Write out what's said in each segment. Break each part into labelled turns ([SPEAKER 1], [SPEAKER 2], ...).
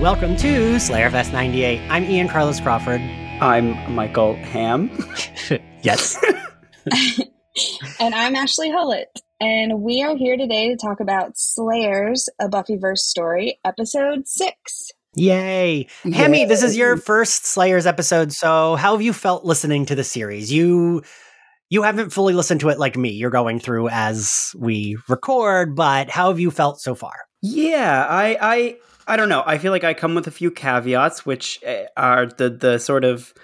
[SPEAKER 1] Welcome to Slayerfest 98. I'm Ian Carlos Crawford.
[SPEAKER 2] I'm Michael Hamm.
[SPEAKER 1] yes.
[SPEAKER 3] and I'm Ashley Hullett. And we are here today to talk about Slayers, a Buffyverse story, episode six.
[SPEAKER 1] Yay. Yay. Hammy, this is your first Slayers episode. So how have you felt listening to the series? You you haven't fully listened to it like me. You're going through as we record, but how have you felt so far?
[SPEAKER 2] Yeah, I I I don't know. I feel like I come with a few caveats, which eh, are the the sort of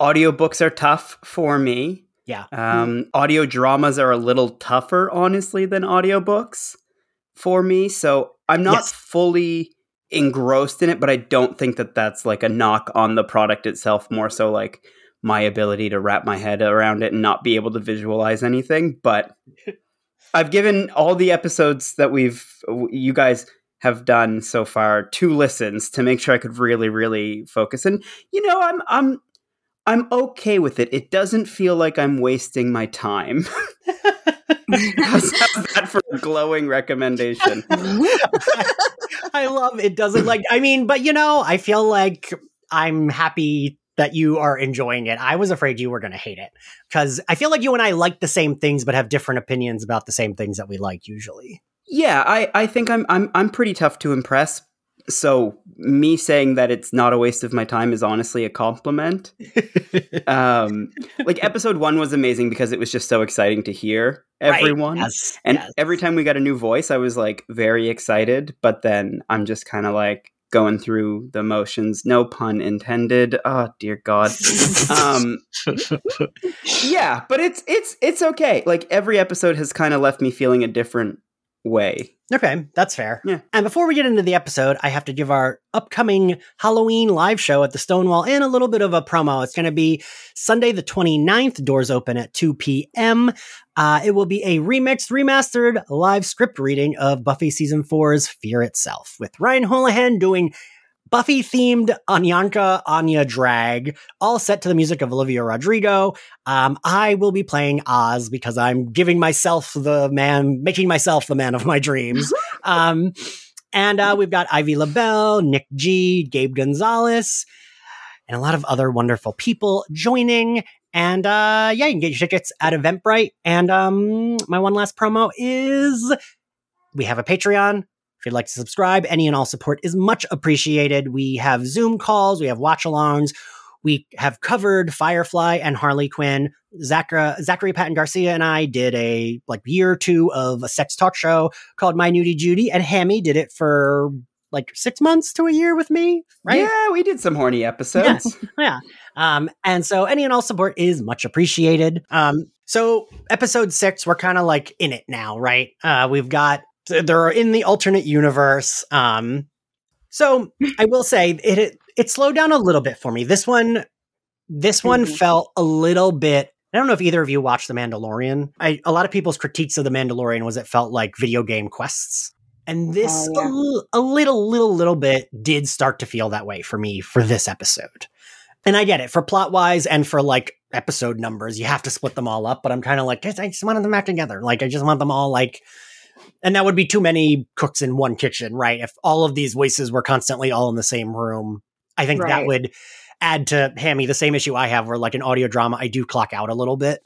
[SPEAKER 2] audiobooks are tough for me.
[SPEAKER 1] Yeah.
[SPEAKER 2] Um, audio dramas are a little tougher, honestly, than audiobooks for me. So I'm not yes. fully engrossed in it, but I don't think that that's like a knock on the product itself, more so like my ability to wrap my head around it and not be able to visualize anything. But I've given all the episodes that we've, you guys have done so far two listens to make sure I could really, really focus. And you know, I'm I'm I'm okay with it. It doesn't feel like I'm wasting my time. how's, that for a glowing recommendation?
[SPEAKER 1] I love it. Doesn't like I mean, but you know, I feel like I'm happy that you are enjoying it. I was afraid you were going to hate it because I feel like you and I like the same things, but have different opinions about the same things that we like usually.
[SPEAKER 2] Yeah, I, I think I'm I'm I'm pretty tough to impress. So me saying that it's not a waste of my time is honestly a compliment. um, like episode one was amazing because it was just so exciting to hear everyone,
[SPEAKER 1] right. yes,
[SPEAKER 2] and
[SPEAKER 1] yes.
[SPEAKER 2] every time we got a new voice, I was like very excited. But then I'm just kind of like going through the motions. No pun intended. Oh dear God. um, yeah, but it's it's it's okay. Like every episode has kind of left me feeling a different way.
[SPEAKER 1] Okay, that's fair.
[SPEAKER 2] Yeah.
[SPEAKER 1] And before we get into the episode, I have to give our upcoming Halloween live show at the Stonewall and a little bit of a promo. It's going to be Sunday the 29th, doors open at 2 p.m. Uh, it will be a remixed, remastered live script reading of Buffy Season 4's Fear Itself, with Ryan Houlihan doing Buffy themed Anyanka Anya drag, all set to the music of Olivia Rodrigo. Um, I will be playing Oz because I'm giving myself the man, making myself the man of my dreams. um, and uh, we've got Ivy LaBelle, Nick G, Gabe Gonzalez, and a lot of other wonderful people joining. And uh, yeah, you can get your tickets at Eventbrite. And um, my one last promo is we have a Patreon. If you'd like to subscribe, any and all support is much appreciated. We have Zoom calls, we have watch alongs, we have covered Firefly and Harley Quinn. Zachary, Zachary Patton Garcia and I did a like year or two of a sex talk show called My Nudie Judy, and Hammy did it for like six months to a year with me, right?
[SPEAKER 2] Yeah, we did some horny episodes.
[SPEAKER 1] Yeah. yeah. Um, and so any and all support is much appreciated. Um, so episode six, we're kind of like in it now, right? Uh, we've got they're in the alternate universe. Um, so I will say it, it, it slowed down a little bit for me. This one, this one mm-hmm. felt a little bit. I don't know if either of you watched The Mandalorian. I, a lot of people's critiques of The Mandalorian was it felt like video game quests. And this oh, yeah. a, a little, little, little bit did start to feel that way for me for this episode. And I get it for plot wise and for like episode numbers, you have to split them all up. But I'm kind of like, I just want them back together. Like I just want them all like and that would be too many cooks in one kitchen, right? If all of these voices were constantly all in the same room, I think right. that would add to Hammy the same issue I have where like an audio drama, I do clock out a little bit.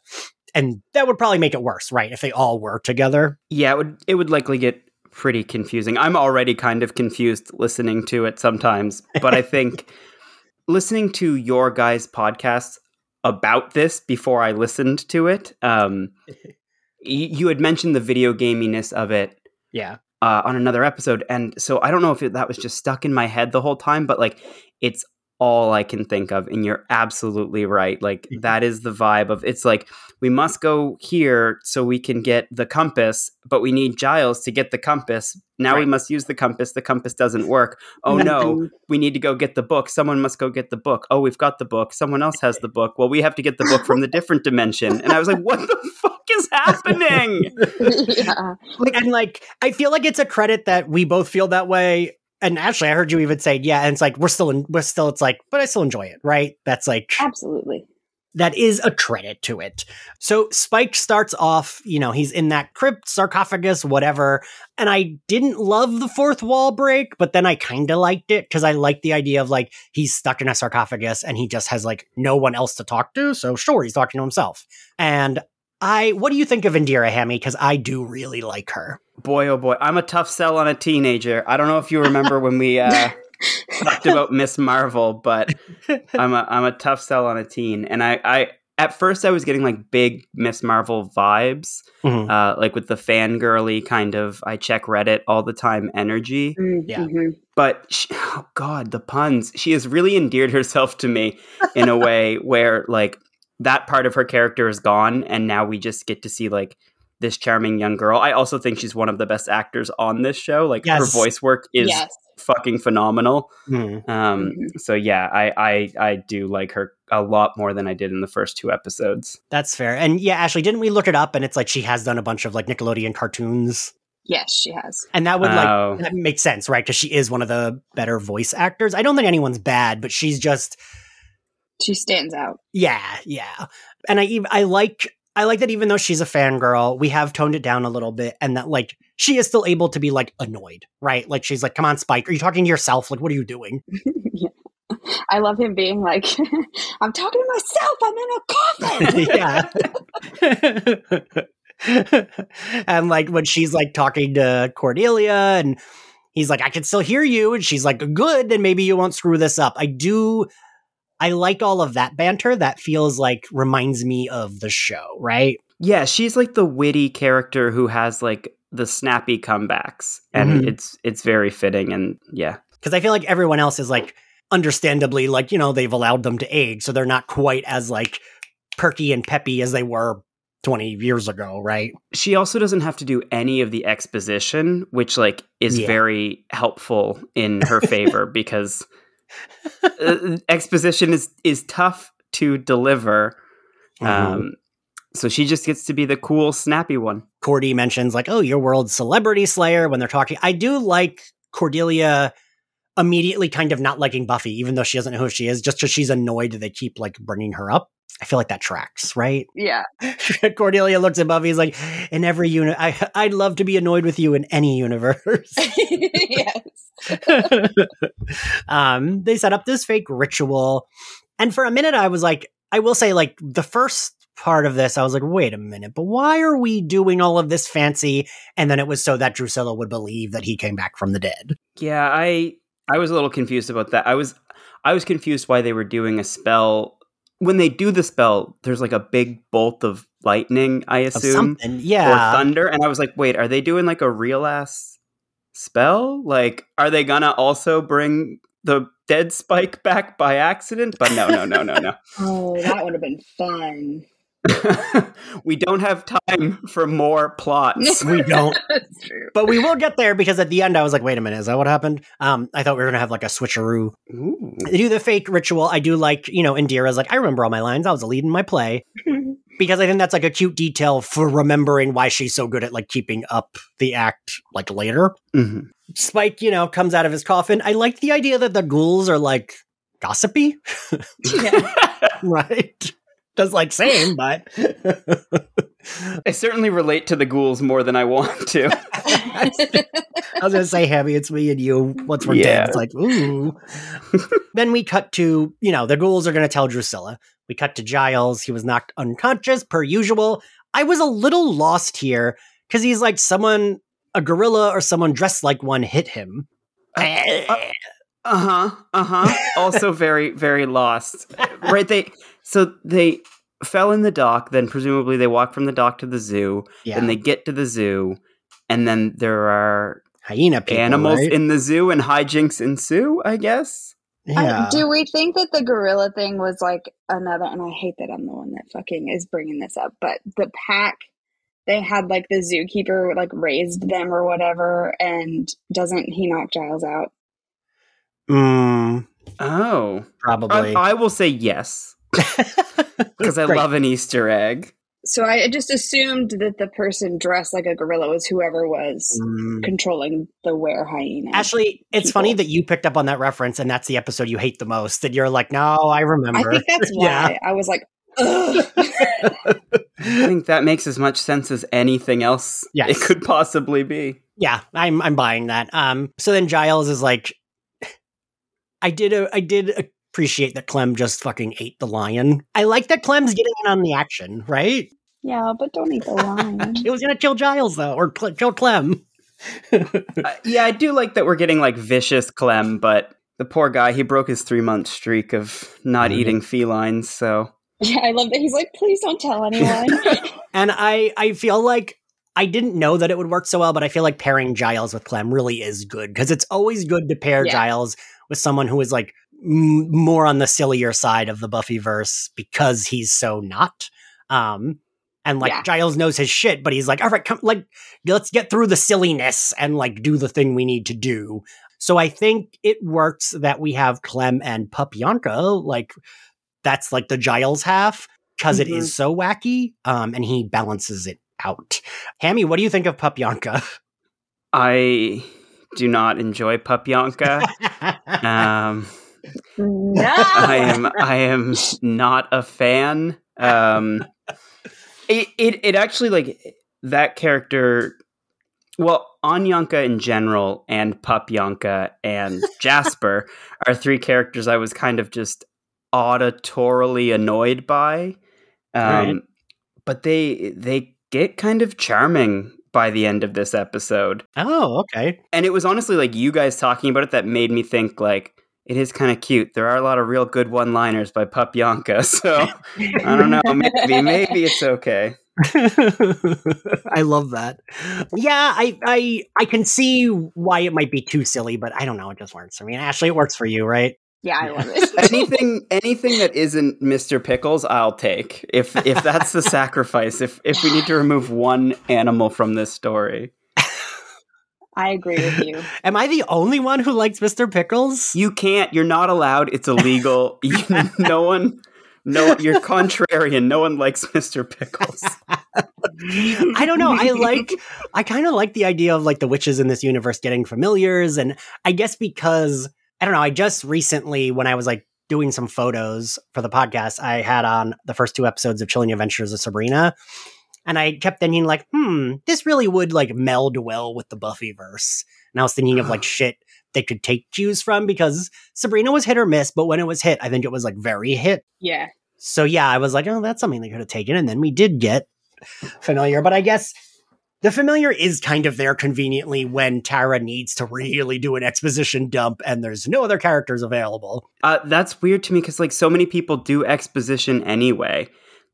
[SPEAKER 1] And that would probably make it worse, right? If they all were together.
[SPEAKER 2] Yeah, it would it would likely get pretty confusing. I'm already kind of confused listening to it sometimes, but I think listening to your guys' podcast about this before I listened to it, um, you had mentioned the video gaminess of it
[SPEAKER 1] yeah
[SPEAKER 2] uh, on another episode and so i don't know if it, that was just stuck in my head the whole time but like it's all I can think of. And you're absolutely right. Like, mm-hmm. that is the vibe of it's like, we must go here so we can get the compass, but we need Giles to get the compass. Now right. we must use the compass. The compass doesn't work. Oh no, we need to go get the book. Someone must go get the book. Oh, we've got the book. Someone else has the book. Well, we have to get the book from the different dimension. And I was like, what the fuck is happening?
[SPEAKER 1] yeah. And like, I feel like it's a credit that we both feel that way and actually, I heard you even say, yeah, and it's like we're still in, we're still, it's like, but I still enjoy it, right? That's like
[SPEAKER 3] absolutely.
[SPEAKER 1] That is a credit to it. So Spike starts off, you know, he's in that crypt, sarcophagus, whatever. And I didn't love the fourth wall break, but then I kind of liked it because I liked the idea of like he's stuck in a sarcophagus and he just has like no one else to talk to. So sure, he's talking to himself. And I, what do you think of Indira Hammy? Because I do really like her.
[SPEAKER 2] Boy, oh boy, I'm a tough sell on a teenager. I don't know if you remember when we uh, talked about Miss Marvel, but I'm a I'm a tough sell on a teen, and I I at first I was getting like big Miss Marvel vibes, mm-hmm. uh, like with the fangirly kind of I check Reddit all the time energy.
[SPEAKER 3] Mm-hmm. Yeah,
[SPEAKER 2] but she, oh god, the puns! She has really endeared herself to me in a way where like that part of her character is gone, and now we just get to see like this charming young girl. I also think she's one of the best actors on this show. Like yes. her voice work is yes. Fucking phenomenal. Mm. Um, mm-hmm. so yeah, I, I I do like her a lot more than I did in the first two episodes.
[SPEAKER 1] That's fair. And yeah, Ashley, didn't we look it up? And it's like she has done a bunch of like Nickelodeon cartoons.
[SPEAKER 3] Yes, she has.
[SPEAKER 1] And that would like oh. that makes sense, right? Because she is one of the better voice actors. I don't think anyone's bad, but she's just
[SPEAKER 3] she stands out.
[SPEAKER 1] Yeah, yeah. And I I like I like that even though she's a fangirl, we have toned it down a little bit and that like she is still able to be like annoyed, right? Like she's like, come on, Spike, are you talking to yourself? Like, what are you doing?
[SPEAKER 3] yeah. I love him being like, I'm talking to myself, I'm
[SPEAKER 1] in a coffin. yeah. and like when she's like talking to Cordelia and he's like, I can still hear you. And she's like, good, then maybe you won't screw this up. I do I like all of that banter. That feels like reminds me of the show, right?
[SPEAKER 2] Yeah, she's like the witty character who has like the snappy comebacks, and mm-hmm. it's it's very fitting. And yeah,
[SPEAKER 1] because I feel like everyone else is like understandably like you know they've allowed them to age, so they're not quite as like perky and peppy as they were 20 years ago, right?
[SPEAKER 2] She also doesn't have to do any of the exposition, which like is yeah. very helpful in her favor because uh, exposition is is tough to deliver. Mm-hmm. Um, so she just gets to be the cool, snappy one.
[SPEAKER 1] Cordy mentions like, "Oh, your world celebrity slayer." When they're talking, I do like Cordelia immediately kind of not liking Buffy, even though she doesn't know who she is, just because she's annoyed that they keep like bringing her up. I feel like that tracks, right?
[SPEAKER 3] Yeah.
[SPEAKER 1] Cordelia looks at Buffy. He's like, in every unit, I, I'd love to be annoyed with you in any universe. yes. um, they set up this fake ritual. And for a minute, I was like, I will say, like, the first part of this, I was like, wait a minute, but why are we doing all of this fancy? And then it was so that Drusilla would believe that he came back from the dead.
[SPEAKER 2] Yeah, I I was a little confused about that. I was I was confused why they were doing a spell when they do the spell, there's like a big bolt of lightning, I assume.
[SPEAKER 1] Yeah.
[SPEAKER 2] Or thunder. And I was like, wait, are they doing like a real ass spell? Like, are they gonna also bring the dead spike back by accident? But no, no, no, no, no.
[SPEAKER 3] oh, that would have been fun.
[SPEAKER 2] we don't have time for more plots.
[SPEAKER 1] we don't. but we will get there because at the end I was like, wait a minute, is that what happened? Um, I thought we were gonna have like a switcheroo. Ooh. They do the fake ritual. I do like, you know, Indira's like, I remember all my lines. I was a lead in my play. because I think that's like a cute detail for remembering why she's so good at like keeping up the act like later. Mm-hmm. Spike, you know, comes out of his coffin. I like the idea that the ghouls are like gossipy. right does like same, but
[SPEAKER 2] I certainly relate to the ghouls more than I want to.
[SPEAKER 1] I was gonna say, Hammy, it's me and you. Once we're yeah. dead, it's like, ooh. then we cut to, you know, the ghouls are gonna tell Drusilla. We cut to Giles. He was knocked unconscious per usual. I was a little lost here because he's like someone, a gorilla or someone dressed like one hit him.
[SPEAKER 2] Uh huh. Uh huh. also very, very lost. Right? They so they fell in the dock, then presumably they walk from the dock to the zoo. Yeah. Then they get to the zoo, and then there are
[SPEAKER 1] hyena people,
[SPEAKER 2] animals
[SPEAKER 1] right?
[SPEAKER 2] in the zoo, and hijinks ensue. I guess.
[SPEAKER 3] Yeah. I, do we think that the gorilla thing was like another? And I hate that I'm the one that fucking is bringing this up, but the pack they had like the zookeeper like raised them or whatever, and doesn't he knock Giles out?
[SPEAKER 1] Mm.
[SPEAKER 2] Oh,
[SPEAKER 1] probably.
[SPEAKER 2] I, I will say yes. Because I love an Easter egg.
[SPEAKER 3] So I just assumed that the person dressed like a gorilla was whoever was mm. controlling the were hyena.
[SPEAKER 1] Ashley, it's people. funny that you picked up on that reference, and that's the episode you hate the most. And you're like, no, I remember.
[SPEAKER 3] I think that's why yeah. I was like,
[SPEAKER 2] I think that makes as much sense as anything else
[SPEAKER 1] Yes.
[SPEAKER 2] it could possibly be.
[SPEAKER 1] Yeah, I'm I'm buying that. Um, so then Giles is like, I did a, I did appreciate that Clem just fucking ate the lion. I like that Clem's getting in on the action, right?
[SPEAKER 3] yeah, but don't eat the lion.
[SPEAKER 1] It was gonna kill Giles though, or Cle- kill Clem.
[SPEAKER 2] Uh, yeah, I do like that we're getting like vicious Clem, but the poor guy, he broke his three month streak of not
[SPEAKER 1] Mhm.
[SPEAKER 2] eating felines, so
[SPEAKER 3] yeah, I love that. He's like, please don't tell anyone.
[SPEAKER 1] And I I feel like I didn't know that it would work so well, but I feel like pairing Giles with Clem really is good because it's always good to pair
[SPEAKER 3] Yeah.
[SPEAKER 1] Giles with someone who is like m- more on the sillier side of the Buffyverse because he's so not. Um, and like
[SPEAKER 3] Yeah.
[SPEAKER 1] Giles knows his shit, but he's like, all right, come, like let's get through the silliness and like do the thing we need to do. So I think it works that we have Clem and Papyanka. Like that's like the Giles half because
[SPEAKER 3] Mhm.
[SPEAKER 1] is so wacky. Um, and he balances it out. Hammy, what do you think of Papyanka?
[SPEAKER 2] I do not enjoy Papyanka. um,
[SPEAKER 3] no.
[SPEAKER 2] I am I am not a fan. Um, it, it it actually like that character. Well, Anyanka in general, and Papyanka and Jasper are three characters I was kind of just auditorily annoyed by. Um,
[SPEAKER 1] Right.
[SPEAKER 2] But they they get kind of charming by the end of this episode
[SPEAKER 1] oh, okay.
[SPEAKER 2] and it was honestly like you guys talking about it that made me think like it is kind of cute. There are a lot of real good one-liners by Papyanka, so I don't know. Maybe maybe it's okay.
[SPEAKER 1] I love that. Yeah, I, I I can see why it might be too silly, but I don't know. It just works for me. And Ashley, it works for you, right?
[SPEAKER 3] yeah, I love it.
[SPEAKER 2] Anything anything that isn't Mr. Pickles, I'll take. If if that's the sacrifice, if if we need to remove one animal from this story,
[SPEAKER 3] I agree with you.
[SPEAKER 1] Am I the only one who likes Mr. Pickles?
[SPEAKER 2] you can't. You're not allowed. It's illegal. No one. No, you're contrarian. No one likes Mr. Pickles.
[SPEAKER 1] I don't know. I like I kind of like the idea of like the witches in this universe getting familiars and I guess because I don't know, I just recently when I was like doing some photos for the podcast, I had on the first two episodes of Chilling Adventures of Sabrina and I kept thinking like, "Hmm, this really would like meld well with the Buffyverse." And I was thinking of like shit they could take cues from because Sabrina was hit or miss, but when it was hit, I think it was like very hit.
[SPEAKER 3] Yeah.
[SPEAKER 1] So yeah, I was like, oh, that's something they could have taken. And then we did get familiar. But I guess the familiar is kind of there conveniently when Tara needs to really do an exposition dump and there's no other characters available.
[SPEAKER 2] Uh, that's weird to me because like so many people do exposition anyway.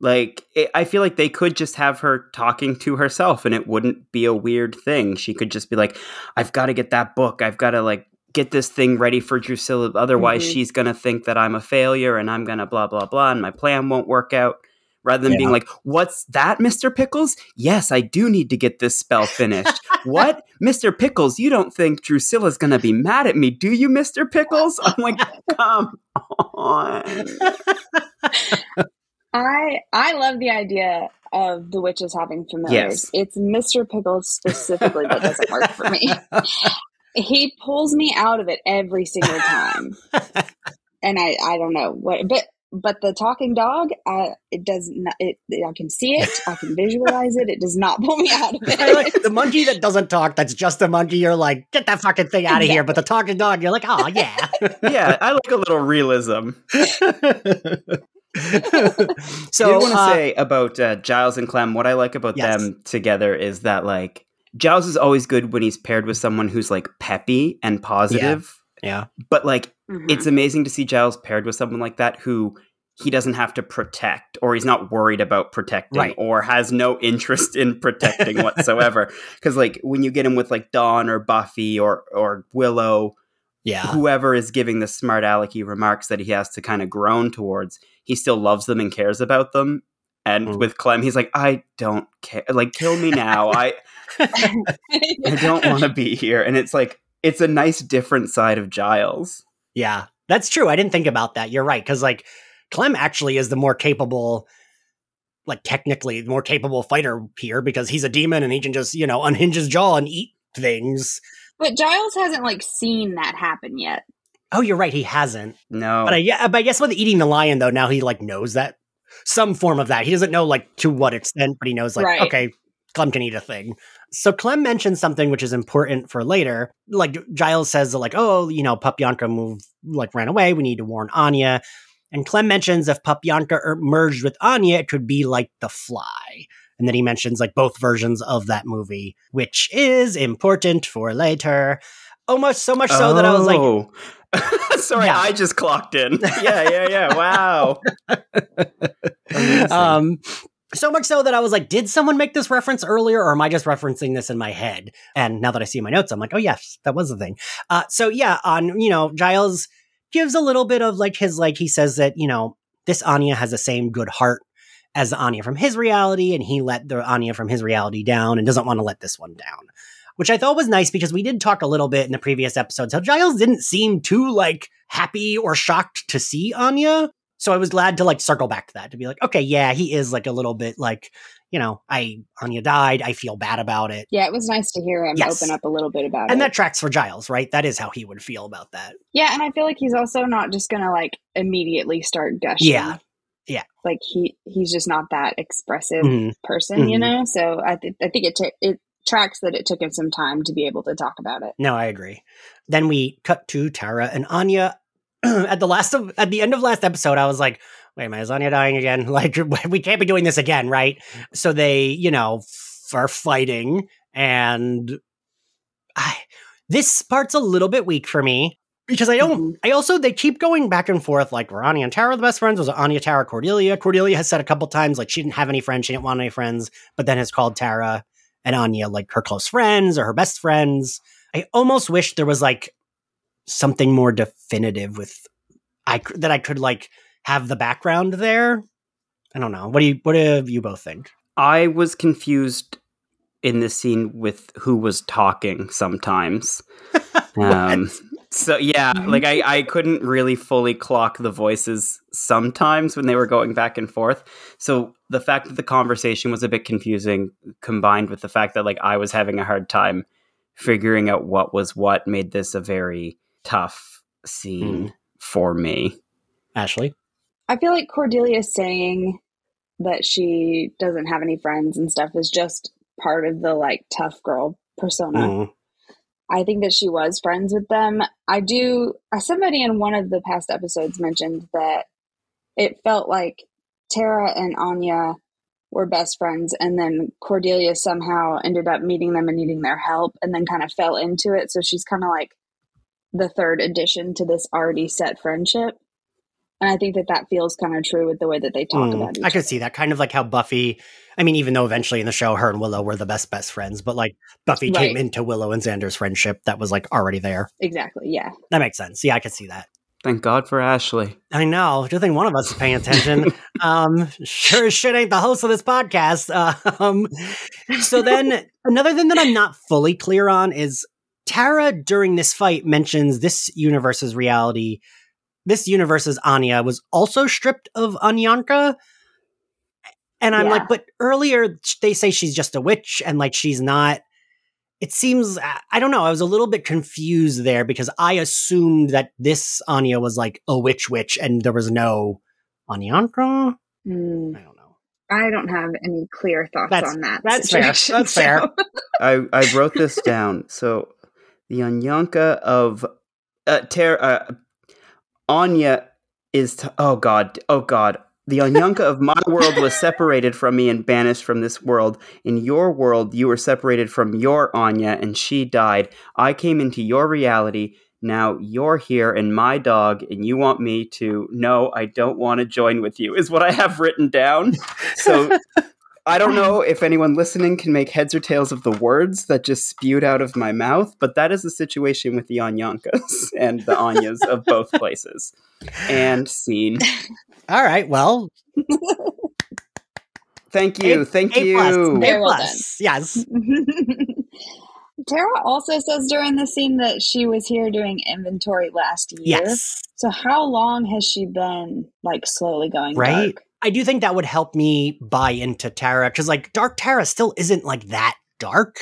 [SPEAKER 2] Like it, I feel like they could just have her talking to herself, and it wouldn't be a weird thing. She could just be like, "I've got to get that book. I've got to like get this thing ready for Drusilla. Otherwise,
[SPEAKER 3] Mhm.
[SPEAKER 2] she's gonna think that I'm a failure, and I'm gonna blah blah blah, and my plan won't work out." Rather than being like, "What's that, Mister Pickles? Yes, I do need to get this spell finished." what, Mister Pickles? You don't think Drusilla's gonna be mad at me, do you, Mister Pickles? I'm like, come on.
[SPEAKER 3] I I love the idea of the witches having familiars.
[SPEAKER 2] Yes.
[SPEAKER 3] It's Mr. Pickles specifically that doesn't work for me. He pulls me out of it every single time. And I I don't know what but but the talking dog, uh, it does not. It, I can see it. I can visualize it. It does not pull me out of
[SPEAKER 1] I like
[SPEAKER 3] it.
[SPEAKER 1] the monkey that doesn't talk, that's just a monkey. You're like, get that fucking thing out of here. But the talking dog, you're like, oh, yeah.
[SPEAKER 2] Yeah, I like a little realism.
[SPEAKER 1] so,
[SPEAKER 2] I want to
[SPEAKER 1] uh,
[SPEAKER 2] say about uh, Giles and Clem. What I like about
[SPEAKER 1] Yes.
[SPEAKER 2] them together is that like Giles is always good when he's paired with someone who's like peppy and positive.
[SPEAKER 1] yeah.
[SPEAKER 2] But like
[SPEAKER 3] Mhm.
[SPEAKER 2] it's amazing to see Giles paired with someone like that who he doesn't have to protect or he's not worried about protecting
[SPEAKER 1] Right.
[SPEAKER 2] or has no interest in protecting whatsoever. Because like when you get him with like Dawn or Buffy or or Willow,
[SPEAKER 1] Yeah.
[SPEAKER 2] whoever is giving the smart alecky remarks that he has to kind of groan towards, he still loves them and cares about them. And
[SPEAKER 1] Mm.
[SPEAKER 2] with Clem, he's like, I don't care. Like, kill me now. I I don't want to be here. And it's like, it's a nice different side of Giles.
[SPEAKER 1] Yeah, that's true. I didn't think about that. You're right. Because, like, Clem actually is the more capable, like, technically, the more capable fighter here because he's a demon and he can just, you know, unhinge his jaw and eat things.
[SPEAKER 3] But Giles hasn't like seen that happen yet.
[SPEAKER 1] Oh, you're right. He hasn't.
[SPEAKER 2] No.
[SPEAKER 1] But I, yeah, but I guess with eating the lion, though, now he, like, knows that some form of that. He doesn't know like to what extent, but he knows like,
[SPEAKER 3] Right.
[SPEAKER 1] okay, Clem can eat a thing. So Clem mentions something which is important for later. Like Giles says, like, oh, you know, Papyanka moved, like ran away. We need to warn Anya. And Clem mentions if Papyanka er- merged with Anya, it could be like The Fly. And then he mentions like both versions of that movie, which is important for later. Almost so much so that I was like,
[SPEAKER 2] Oh. Sorry,
[SPEAKER 1] Yeah.
[SPEAKER 2] I just clocked in. Yeah, yeah, yeah. Wow.
[SPEAKER 1] Um, so much so that I was like, did someone make this reference earlier, or am I just referencing this in my head? And now that I see my notes, I'm like, oh yes, that was the thing. Uh, so yeah, on you know, Giles gives a little bit of like his like he says that you know this Anya has the same good heart as the Anya from his reality, and he let the Anya from his reality down, and doesn't want to let this one down. Which I thought was nice because we did talk a little bit in the previous episodes how Giles didn't seem too like happy or shocked to see Anya. So I was glad to like circle back to that to be like, okay, yeah, he is like a little bit like, you know, I Anya died, I feel bad about it.
[SPEAKER 3] Yeah, it was nice to hear him
[SPEAKER 1] Yes.
[SPEAKER 3] open up a little bit about
[SPEAKER 1] And
[SPEAKER 3] it.
[SPEAKER 1] And that tracks for Giles, right? That is how he would feel about that.
[SPEAKER 3] yeah, and I feel like he's also not just gonna like immediately start gushing.
[SPEAKER 1] Yeah. Yeah.
[SPEAKER 3] Like he he's just not that expressive
[SPEAKER 1] Mhm.
[SPEAKER 3] person, you
[SPEAKER 1] Mhm.
[SPEAKER 3] know. So I think I think it ta it tracks that it took him some time to be able to talk about it.
[SPEAKER 1] No, I agree. Then we cut to Tara and Anya. at the last of at the end of last episode, I was like, wait a minute, is Anya dying again? Like we can't be doing this again, right? So they, you know, f- are fighting and I this part's a little bit weak for me because I don't
[SPEAKER 3] Mhm.
[SPEAKER 1] I also they keep going back and forth like were Anya and Tara the best friends? Was it Anya, Tara, Cordelia? Cordelia has said a couple times like she didn't have any friends, she didn't want any friends, but then has called Tara and Anya like her close friends or her best friends. I almost wish there was like something more definitive with I that I could like have the background there. I don't know. What do you what do you both think?
[SPEAKER 2] I was confused in this scene with who was talking sometimes. Um, so yeah, like I, I couldn't really fully clock the voices sometimes when they were going back and forth. So the fact that the conversation was a bit confusing, combined with the fact that like I was having a hard time figuring out what was what, made this a very tough scene for me.
[SPEAKER 1] Ashley?
[SPEAKER 3] I feel like Cordelia saying that she doesn't have any friends and stuff is just part of the like tough girl persona.
[SPEAKER 1] Mm.
[SPEAKER 3] I think that she was friends with them. I do. uh, Somebody in one of the past episodes mentioned that it felt like Tara and Anya were best friends, and then Cordelia somehow ended up meeting them and needing their help, and then kind of fell into it. So she's kind of like the third addition to this already set friendship. And I think that that feels kind of true with the way that they talk
[SPEAKER 1] Mm,
[SPEAKER 3] about each
[SPEAKER 1] I could see that kind of like how Buffy. I mean, even though eventually in the show, her and Willow were the best best friends, but like Buffy came into Willow and Xander's friendship that was like already there.
[SPEAKER 3] Exactly. Yeah.
[SPEAKER 1] That makes sense. Yeah, I could see that.
[SPEAKER 2] Thank God for Ashley.
[SPEAKER 1] I know. Do you think one of us is paying attention? um, sure as shit ain't the host of this podcast. Um, so then another thing that I'm not fully clear on is Tara during this fight mentions this universe's reality. This universe's Anya was also stripped of Anyanka. And I'm
[SPEAKER 3] Yeah.
[SPEAKER 1] like, but earlier they say she's just a witch and like she's not. It seems, I I don't know. I was a little bit confused there because I assumed that this Anya was like a witch witch and there was no Anyanka.
[SPEAKER 3] Mm,
[SPEAKER 1] I don't know.
[SPEAKER 3] I don't have any clear thoughts
[SPEAKER 1] That's-
[SPEAKER 3] on that.
[SPEAKER 1] that's fair.
[SPEAKER 3] situation,
[SPEAKER 1] That's fair.
[SPEAKER 2] I, I wrote this down. So the Anyanka of uh, Ter- uh, Anya is t- oh god oh god the Anyanka of my world was separated from me and banished from this world. In your world, you were separated from your Anya and she died. I came into your reality. Now you're here and my dog, and you want me to. No, I don't want to join with you, is what I have written down. So I don't know if anyone listening can make heads or tails of the words that just spewed out of my mouth, but that is the situation with the Anyankas and the Anyas of both places. And scene.
[SPEAKER 1] All right. Well,
[SPEAKER 2] Thank you.
[SPEAKER 1] A-
[SPEAKER 2] Thank
[SPEAKER 1] A
[SPEAKER 2] you.
[SPEAKER 1] plus. A
[SPEAKER 3] Very
[SPEAKER 1] plus. Yes.
[SPEAKER 3] Tara also says during the scene that she was here doing inventory last year.
[SPEAKER 1] Yes.
[SPEAKER 3] So how long has she been like slowly going
[SPEAKER 1] Right?
[SPEAKER 3] dark?
[SPEAKER 1] I do think that would help me buy into Tara because, like, Dark Tara still isn't like that dark.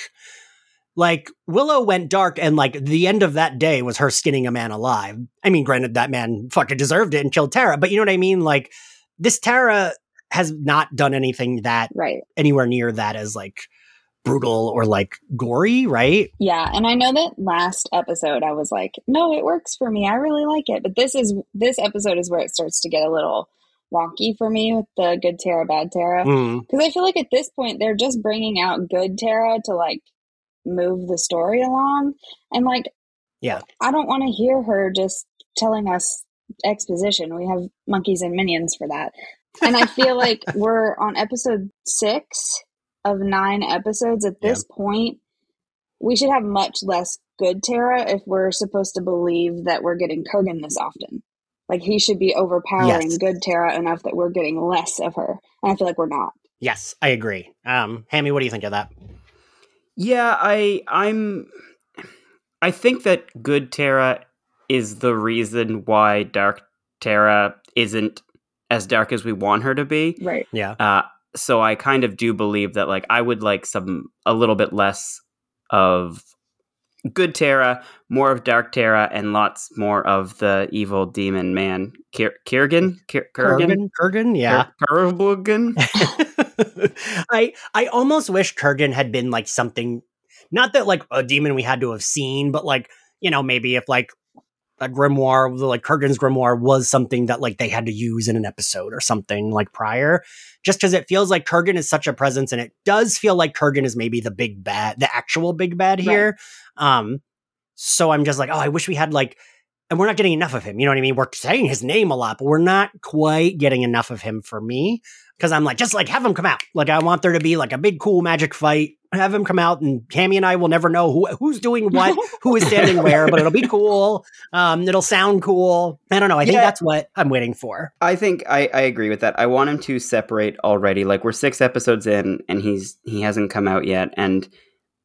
[SPEAKER 1] Like, Willow went dark, and like the end of that day was her skinning a man alive. I mean, granted, that man fucking deserved it and killed Tara, but you know what I mean? Like, this Tara has not done anything that
[SPEAKER 3] right.
[SPEAKER 1] anywhere near that as like brutal or like gory, right?
[SPEAKER 3] Yeah, and I know that last episode I was like, no, it works for me. I really like it. But this is this episode is where it starts to get a little wonky for me with the good Tara, bad Tara.
[SPEAKER 1] Mm.
[SPEAKER 3] Because I feel like at this point they're just bringing out good Tara to like move the story along, and like,
[SPEAKER 1] Yeah.
[SPEAKER 3] I don't want to hear her just telling us exposition. We have monkeys and minions for that. And I feel like we're on episode six of nine episodes. At this point, we should have much less good Tara if we're supposed to believe that we're getting Kurgan this often. Like he should be overpowering
[SPEAKER 1] Yes.
[SPEAKER 3] good Tara enough that we're getting less of her. And I feel like we're not.
[SPEAKER 1] Yes, I agree. Um, Hammy, what do you think of that?
[SPEAKER 2] Yeah, I I'm I think that good Tara is the reason why Dark Tara isn't as dark as we want her to be.
[SPEAKER 3] Right.
[SPEAKER 1] Yeah.
[SPEAKER 2] Uh so I kind of do believe that like I would like some a little bit less of good Tara, more of Dark Tara, and lots more of the evil demon man Kir- Kirgan. Kir- Kurgan.
[SPEAKER 1] Kurgan, Kurgan, yeah.
[SPEAKER 2] Kur- Kurgan?
[SPEAKER 1] I I almost wish Kurgan had been like something, not that like a demon we had to have seen, but like you know maybe if like a grimoire, like Kurgan's grimoire, was something that like they had to use in an episode or something like prior, just because it feels like Kurgan is such a presence, and it does feel like Kurgan is maybe the big bad, the actual big bad here. Um, so I'm just like, oh, I wish we had like. And we're not getting enough of him. You know what I mean? We're saying his name a lot, but we're not quite getting enough of him for me because I'm like, just like have him come out. Like I want there to be like a big cool magic fight. Have him come out, and Hammy and I will never know who who's doing what, who is standing where, but it'll be cool. Um, it'll sound cool. I don't know. I think
[SPEAKER 2] Yeah.
[SPEAKER 1] that's what I'm waiting for.
[SPEAKER 2] I think I, I agree with that. I want him to separate already. Like we're six episodes in and he's he hasn't come out yet. And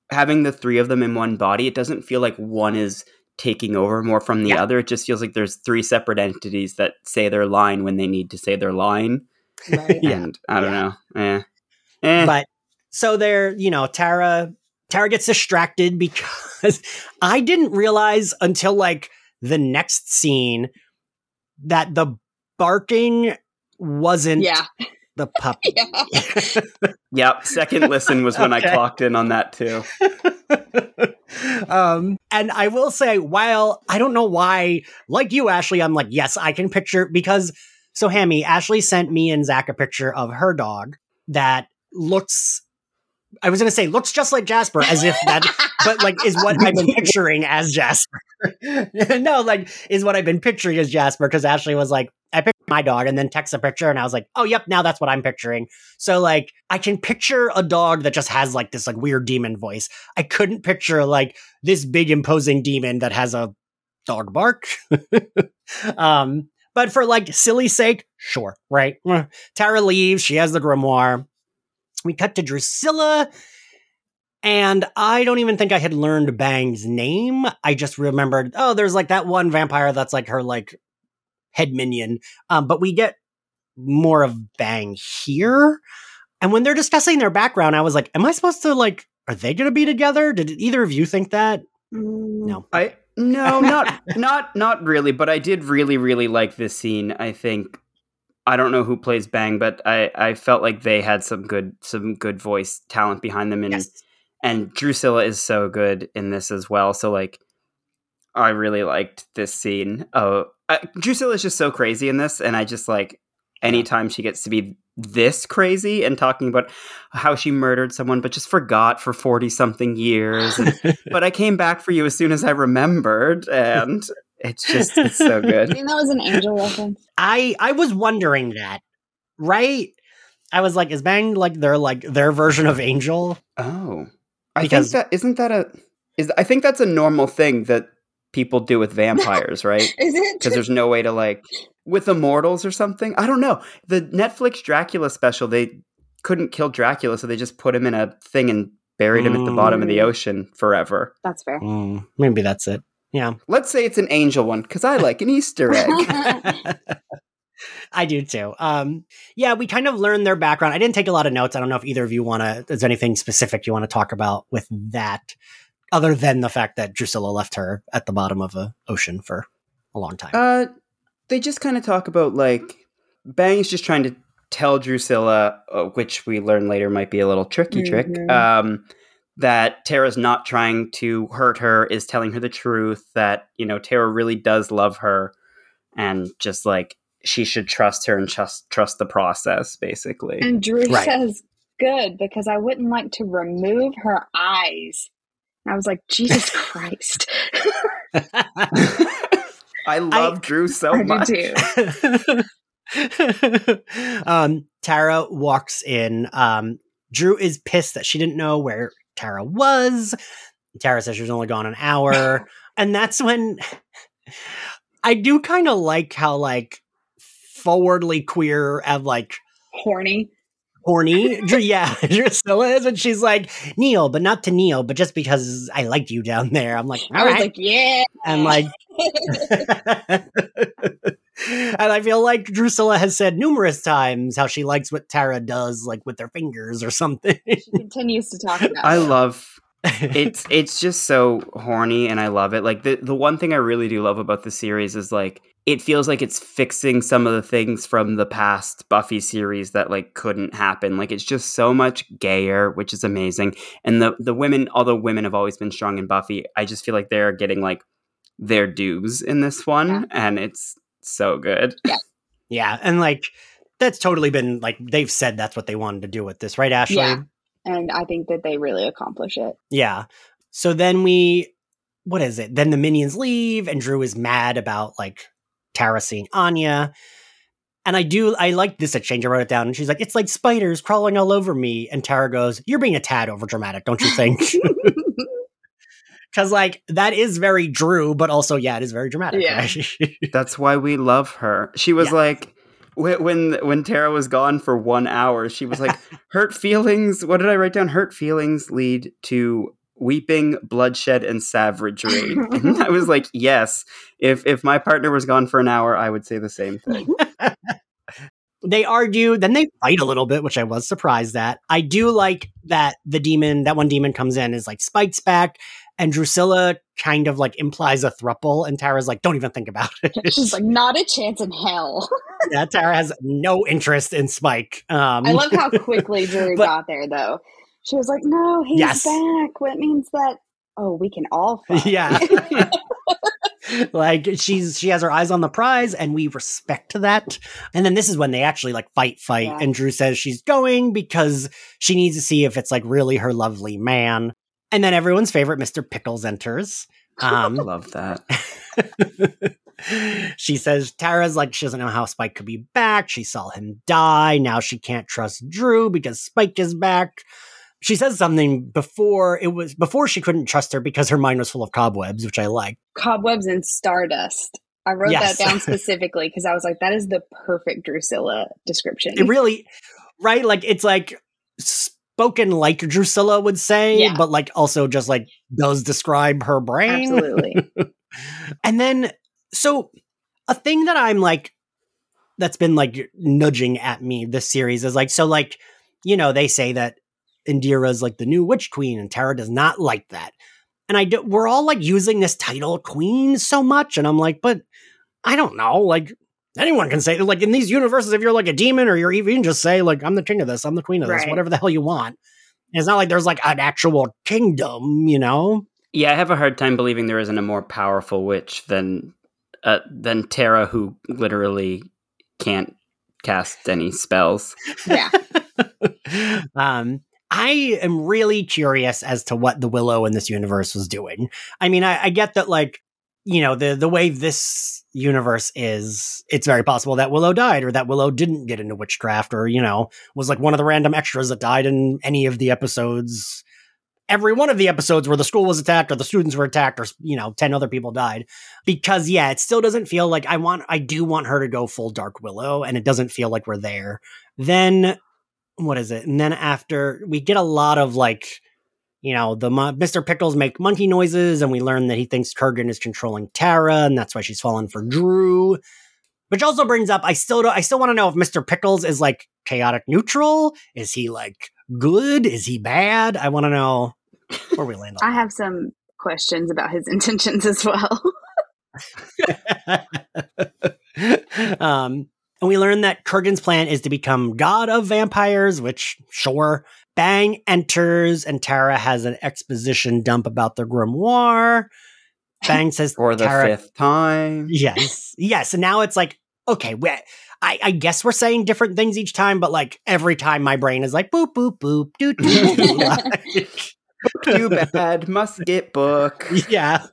[SPEAKER 2] having the three of them in one body, it doesn't feel like one is taking over more from the
[SPEAKER 1] Yeah.
[SPEAKER 2] other. It just feels like there's three separate entities that say their line when they need to say their line.
[SPEAKER 3] Right.
[SPEAKER 1] Yeah.
[SPEAKER 2] And I don't
[SPEAKER 1] Yeah.
[SPEAKER 2] know. Eh. Eh.
[SPEAKER 1] But so there, you know, Tara Tara gets distracted because I didn't realize until like the next scene that the barking wasn't
[SPEAKER 3] Yeah.
[SPEAKER 1] the puppy.
[SPEAKER 3] Yeah.
[SPEAKER 2] yep. Second listen was when
[SPEAKER 1] Okay.
[SPEAKER 2] I clocked in on that too.
[SPEAKER 1] um, and I will say, while I don't know why, like you, Ashley, I'm like, yes, I can picture because so Hammy, Ashley sent me and Zach a picture of her dog that looks I was gonna say looks just like Jasper, as if that but like is what I've been picturing as Jasper. no, like is what I've been picturing as Jasper, because Ashley was like, I picked my dog and then text a picture and I was like, oh yep, now that's what I'm picturing. So like I can picture a dog that just has like this like weird demon voice. I couldn't picture like this big imposing demon that has a dog bark. um, but for like silly sake, sure, right? Tara leaves, she has the grimoire. We cut to Drusilla, and I don't even think I had learned Bang's name. I just remembered, oh, there's like that one vampire that's like her like head minion. Um, but we get more of Bang here. And when they're discussing their background, I was like, am I supposed to like, are they gonna be together? Did either of you think that?
[SPEAKER 3] Mm,
[SPEAKER 1] No.
[SPEAKER 2] I no, not not not really, but I did really really like this scene. I think I don't know who plays Bang, but I I felt like they had some good some good voice talent behind them and
[SPEAKER 1] Yes.
[SPEAKER 2] and Drusilla is so good in this as well. So like I really liked this scene. Oh, uh, Drusilla is just so crazy in this and I just like anytime she gets to be this crazy and talking about how she murdered someone but just forgot for 40 something years and but I came back for you as soon as I remembered, and it's just it's so good.
[SPEAKER 3] I
[SPEAKER 2] good.
[SPEAKER 3] think that was an angel reference.
[SPEAKER 1] I I was wondering that, right? I was like, is Bang like their like their version of Angel?
[SPEAKER 2] Oh, I
[SPEAKER 1] Because-
[SPEAKER 2] think that isn't that a is I think that's a normal thing that people do with vampires, right?
[SPEAKER 3] Is it?
[SPEAKER 2] Because there's no way to like with immortals or something. I don't know. The Netflix Dracula special, they couldn't kill Dracula, so they just put him in a thing and buried him at the bottom of the
[SPEAKER 3] Mm.
[SPEAKER 2] ocean forever.
[SPEAKER 3] That's fair.
[SPEAKER 1] Mm, maybe that's it. Yeah,
[SPEAKER 2] Let's say it's an angel one because I like an Easter egg.
[SPEAKER 1] I do too. Um, yeah, we kind of learned their background. I didn't take a lot of notes. I don't know if either of you want to. There's anything specific you want to talk about with that, other than the fact that Drusilla left her at the bottom of a ocean for a long time.
[SPEAKER 2] Uh, they just kind of talk about like Bang is just trying to tell Drusilla, uh, which we learn later might be a little tricky trick,
[SPEAKER 3] Mhm.
[SPEAKER 2] um, that Tara's not trying to hurt her, is telling her the truth, that, you know, Tara really does love her, and just like she should trust her and trust trust the process, basically.
[SPEAKER 3] And Drew
[SPEAKER 1] Right.
[SPEAKER 3] says, "Good, because I wouldn't like to remove her eyes." And I was like, "Jesus Christ!"
[SPEAKER 2] I love Drew so
[SPEAKER 3] I
[SPEAKER 2] much.
[SPEAKER 3] do too.
[SPEAKER 1] um, Tara walks in. Um, Drew is pissed that she didn't know where Tara was. Tara says she was only gone an hour. and that's when I do kind of like how like forwardly queer and like
[SPEAKER 3] Horny.
[SPEAKER 1] horny. Yeah, Drusilla is when she's like, kneel, but not to kneel, but just because I liked you down there. I'm like,
[SPEAKER 3] I was
[SPEAKER 1] right.
[SPEAKER 3] like, "Yeah."
[SPEAKER 1] and like and I feel like Drusilla has said numerous times how she likes what Tara does, like with their fingers or something.
[SPEAKER 3] she continues to talk about.
[SPEAKER 2] I
[SPEAKER 3] it.
[SPEAKER 2] love it's it's just so horny and I love it. Like the the one thing I really do love about the series is like it feels like it's fixing some of the things from the past Buffy series that like couldn't happen. Like it's just so much gayer, which is amazing. And the the women, although women have always been strong in Buffy, I just feel like they're getting like their dues in this one
[SPEAKER 3] Yeah.
[SPEAKER 2] and it's so good.
[SPEAKER 1] yeah, Yeah. and like that's totally been like they've said that's what they wanted to do with this, right, Ashley?
[SPEAKER 3] Yeah. and I think that they really accomplish it.
[SPEAKER 1] Yeah. So then we, what is it? Then the minions leave, and Drew is mad about like Tara seeing Anya. And I do, I like this exchange. I wrote it down, and she's like, "It's like spiders crawling all over me." And Tara goes, "You're being a tad over dramatic, don't you think?" Because like that is very Drew, but also yeah, it is very dramatic.
[SPEAKER 3] Yeah.
[SPEAKER 1] right?
[SPEAKER 2] That's why we love her. She was
[SPEAKER 1] Yeah.
[SPEAKER 2] like when when when Tara was gone for one hour, she was like, "Hurt feelings." What did I write down? Hurt feelings lead to weeping, bloodshed, and savagery. and I was like, "Yes." If if my partner was gone for an hour, I would say the same thing.
[SPEAKER 1] they argue, then they fight a little bit, which I was surprised at. I do like that the demon, that one demon comes in, is like Spike's back, and Drusilla kind of like implies a thruple, and Tara's like, don't even think about it.
[SPEAKER 3] She's like, "Not a chance in hell."
[SPEAKER 1] yeah, Tara has no interest in Spike. Um,
[SPEAKER 3] I love how quickly Drew
[SPEAKER 1] But-
[SPEAKER 3] got there, though. She was like, "No, he's
[SPEAKER 1] Yes.
[SPEAKER 3] back. What means that? Oh, we can all fuck."
[SPEAKER 1] yeah. like she's she has her eyes on the prize and we respect that and then this is when they actually like fight fight
[SPEAKER 3] Yeah.
[SPEAKER 1] and drew says she's going because she needs to see if it's like really her lovely man and then everyone's favorite mr pickles enters um I
[SPEAKER 2] love that.
[SPEAKER 1] she says Tara's like she doesn't know how Spike could be back. She saw him die. Now she can't trust Drew because Spike is back. She says something before it was before she couldn't trust her because her mind was full of cobwebs, which I like.
[SPEAKER 3] Cobwebs and stardust. I wrote
[SPEAKER 1] Yes.
[SPEAKER 3] that down specifically because I was like, "That is the perfect Drusilla description."
[SPEAKER 1] It really, right? Like it's like spoken like Drusilla would say,
[SPEAKER 3] Yeah.
[SPEAKER 1] but like also just like does describe her brain.
[SPEAKER 3] Absolutely.
[SPEAKER 1] And then, so a thing that I'm like, that's been like nudging at me this series is like, so like, you know, they say that Indira's like the new witch queen and Tara does not like that. And I do, we're all like using this title queen so much. And I'm like, but I don't know. Like anyone can say, like in these universes, if you're like a demon or you're even just say, like, I'm the king of this, I'm the queen of this,
[SPEAKER 3] Right.
[SPEAKER 1] whatever the hell you want. And it's not like there's like an actual kingdom, you know?
[SPEAKER 2] Yeah, I have a hard time believing there isn't a more powerful witch than uh, than Tara, who literally can't cast any spells.
[SPEAKER 3] yeah.
[SPEAKER 1] um, I am really curious as to what the Willow in this universe was doing. I mean, I, I get that, like, you know, the the way this universe is, it's very possible that Willow died, or that Willow didn't get into witchcraft, or you know, was like one of the random extras that died in any of the episodes. Every one of the episodes where the school was attacked, or the students were attacked, or you know, ten other people died. Because yeah, it still doesn't feel like I want. I do want her to go full Dark Willow, and it doesn't feel like we're there. Then what is it? And then after we get a lot of like, you know, the Mr. Pickles make monkey noises, and we learn that he thinks Kurgan is controlling Tara, and that's why she's fallen for Drew. Which also brings up, I still don't, I still want to know if Mr. Pickles is like chaotic neutral. Is he like good? Is he bad? I want to know where we land
[SPEAKER 3] I have some questions about his intentions as well.
[SPEAKER 1] um, And we learn that Kurgan's plan is to become god of vampires, which, sure. Bang enters, and Tara has an exposition dump about the grimoire. Bang says
[SPEAKER 2] For the
[SPEAKER 1] Tara,
[SPEAKER 2] fifth time.
[SPEAKER 1] Yes. Yes. And now it's like, okay, we I, I guess we're saying different things each time, but like every time my brain is like boop, boop, boop, doo, doo, doo. Like,
[SPEAKER 2] Too bad. Must get book.
[SPEAKER 1] yeah.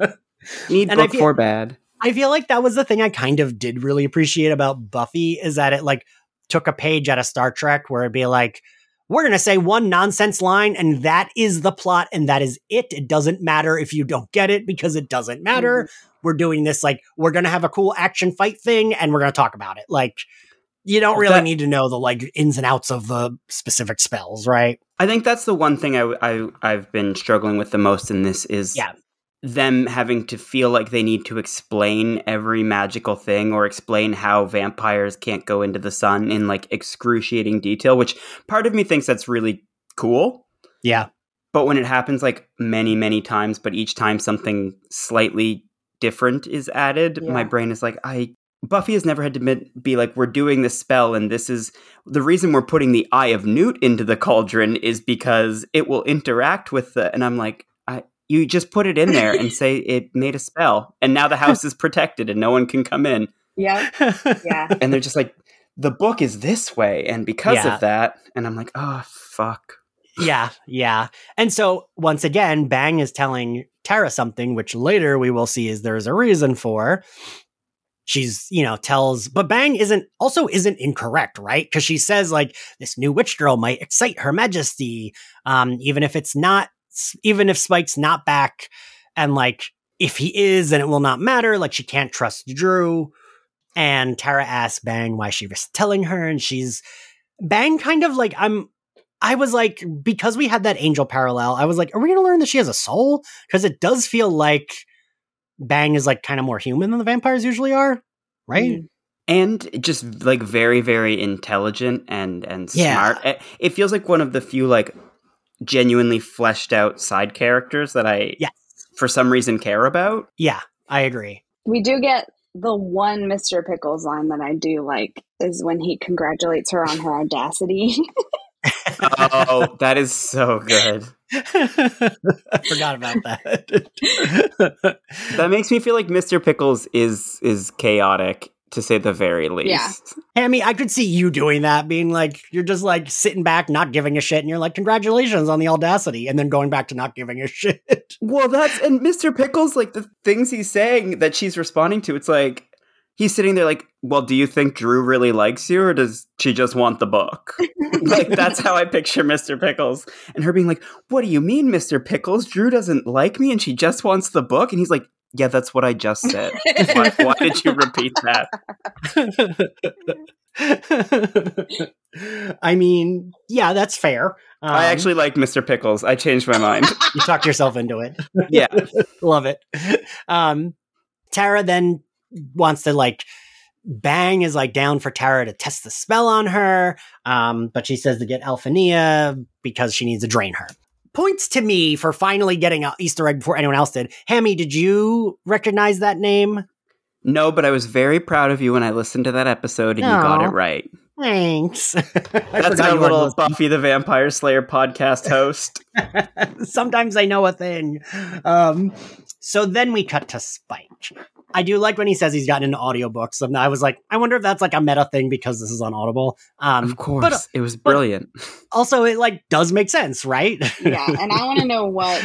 [SPEAKER 2] Need
[SPEAKER 1] And
[SPEAKER 2] book
[SPEAKER 1] feel-
[SPEAKER 2] for bad.
[SPEAKER 1] I feel like that was the thing I kind of did really appreciate about Buffy is that it like took a page out of Star Trek where it'd be like, we're going to say one nonsense line and that is the plot and that is it. It doesn't matter if you don't get it because it doesn't matter. Mm-hmm. We're doing this like, we're going to have a cool action fight thing and we're going to talk about it. Like, you don't really
[SPEAKER 2] That-
[SPEAKER 1] need to know the like ins and outs of the specific spells, right?
[SPEAKER 2] I think that's the one thing I, I I've been struggling with the most in this is
[SPEAKER 1] Yeah.
[SPEAKER 2] Them having to feel like they need to explain every magical thing or explain how vampires can't go into the sun in like excruciating detail, which part of me thinks that's really cool.
[SPEAKER 1] Yeah.
[SPEAKER 2] But when it happens like many, many times, but each time something slightly different is added, my brain is like, I Buffy has never had to be like, we're doing this spell, and this is the reason we're putting the Eye of Newt into the cauldron is because it will interact with the. And I'm like, I, you just put it in there and say it made a spell, and now the house is protected and no one can come in.
[SPEAKER 3] Yeah, yeah.
[SPEAKER 2] And they're just like, the book is this way, and because
[SPEAKER 1] Yeah.
[SPEAKER 2] of that, and I'm like, oh fuck.
[SPEAKER 1] yeah, yeah. And so once again, Bang is telling Tara something, which later we will see is there's a reason for. She's, you know, tells, but Bang isn't also isn't incorrect, right? Because she says like this new witch girl might excite Her Majesty, um, even if it's not, even if Spike's not back, and like if he is, then it will not matter. Like she can't trust Drew. And Tara asks Bang why she was telling her, and she's Bang kind of like I'm I was like, because we had that angel parallel, I was like, are we going to learn that she has a soul? Because it does feel like Bang is like kind of more human than the vampires usually are, right?
[SPEAKER 3] Mm.
[SPEAKER 2] and just like very very intelligent and and
[SPEAKER 1] Yeah.
[SPEAKER 2] smart it, it feels like one of the few like genuinely fleshed out side characters that i
[SPEAKER 1] Yes.
[SPEAKER 2] for some reason care about
[SPEAKER 1] Yeah, I agree.
[SPEAKER 3] We do get the one Mr. Pickles line that I do like is when he congratulates her on her audacity.
[SPEAKER 2] oh that is so good
[SPEAKER 1] I forgot about that.
[SPEAKER 2] that makes me feel like mr pickles is is chaotic to say the very least
[SPEAKER 3] Yeah.
[SPEAKER 1] Hammy, I could see you doing that, being like, you're just like sitting back, not giving a shit, and you're like, congratulations on the audacity, and then going back to not giving a shit.
[SPEAKER 2] well that's and mr pickles like the things he's saying that she's responding to it's like he's sitting there like well do you think drew really likes you or does she just want the book like that's how I picture Mr. Pickles. And her being like, "What do you mean, Mr. Pickles? Drew doesn't like me, and she just wants the book." And he's like, "Yeah, that's what I just said. why, why did you repeat that?"
[SPEAKER 1] I mean, yeah, that's fair.
[SPEAKER 2] I
[SPEAKER 1] Um,
[SPEAKER 2] actually like Mr. Pickles. I changed my mind.
[SPEAKER 1] you talked yourself into it.
[SPEAKER 2] yeah,
[SPEAKER 1] Love it. Um, Tara then wants to like Bang is like down for Tara to test the spell on her, um, but she says to get Alphania because she needs to drain her. Points to me for finally getting an Easter egg before anyone else did. Hammy, did you recognize that name?
[SPEAKER 2] No, but I was very proud of you when I listened to that episode, and you got it right.
[SPEAKER 1] Thanks.
[SPEAKER 2] That's
[SPEAKER 1] forgot
[SPEAKER 2] our little. Buffy the Vampire Slayer podcast host.
[SPEAKER 1] Sometimes I know a thing. Um, so then we cut to Spike. I do like when he says he's gotten into audiobooks. And I was like, I wonder if that's like a meta thing because this is on Audible. Um,
[SPEAKER 2] Of course,
[SPEAKER 1] But, uh,
[SPEAKER 2] it was brilliant.
[SPEAKER 1] also, it like does make sense, right?
[SPEAKER 3] yeah, and I want to know what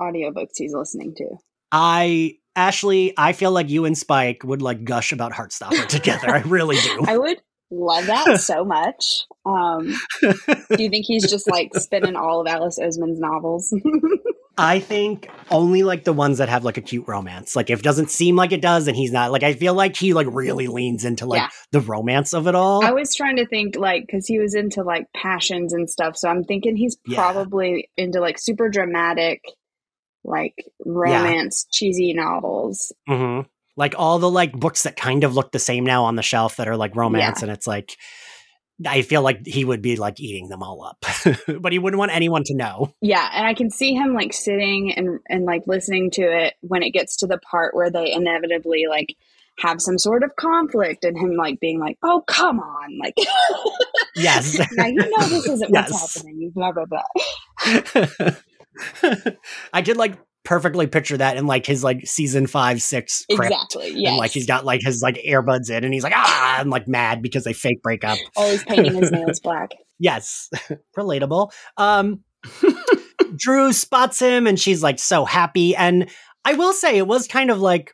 [SPEAKER 3] audiobooks he's listening to.
[SPEAKER 1] I Ashley, I feel like you and Spike would like gush about Heartstopper together. I really do.
[SPEAKER 3] I would love that so much. Um, do you think he's just like spinning all of Alice Oseman's novels?
[SPEAKER 1] I think only like the ones that have like a cute romance. Like if it doesn't seem like it does, and he's not. Like I feel like he like really leans into like
[SPEAKER 3] Yeah.
[SPEAKER 1] the romance of it all.
[SPEAKER 3] I was trying to think like because he was into like passions and stuff, so I'm thinking he's
[SPEAKER 1] Yeah.
[SPEAKER 3] probably into like super dramatic, like romance, cheesy novels.
[SPEAKER 1] hmm Like all the like books that kind of look the same now on the shelf that are like romance,
[SPEAKER 3] Yeah.
[SPEAKER 1] and it's like I feel like he would be like eating them all up, but he wouldn't want anyone to know.
[SPEAKER 3] Yeah, and I can see him like sitting and and like listening to it when it gets to the part where they inevitably like have some sort of conflict and him like being like, "Oh, come on." Like
[SPEAKER 1] Yes.
[SPEAKER 3] now you know this isn't
[SPEAKER 1] Yes.
[SPEAKER 3] what's happening. Blah blah blah.
[SPEAKER 1] I did like perfectly picture that in like his like season five, six.
[SPEAKER 3] Exactly. Yes.
[SPEAKER 1] And like he's got like his like earbuds in and he's like, ah, I'm like mad because they fake break up.
[SPEAKER 3] always painting his nails black.
[SPEAKER 1] Yes. Relatable. Um Drew spots him and she's like so happy. And I will say it was kind of like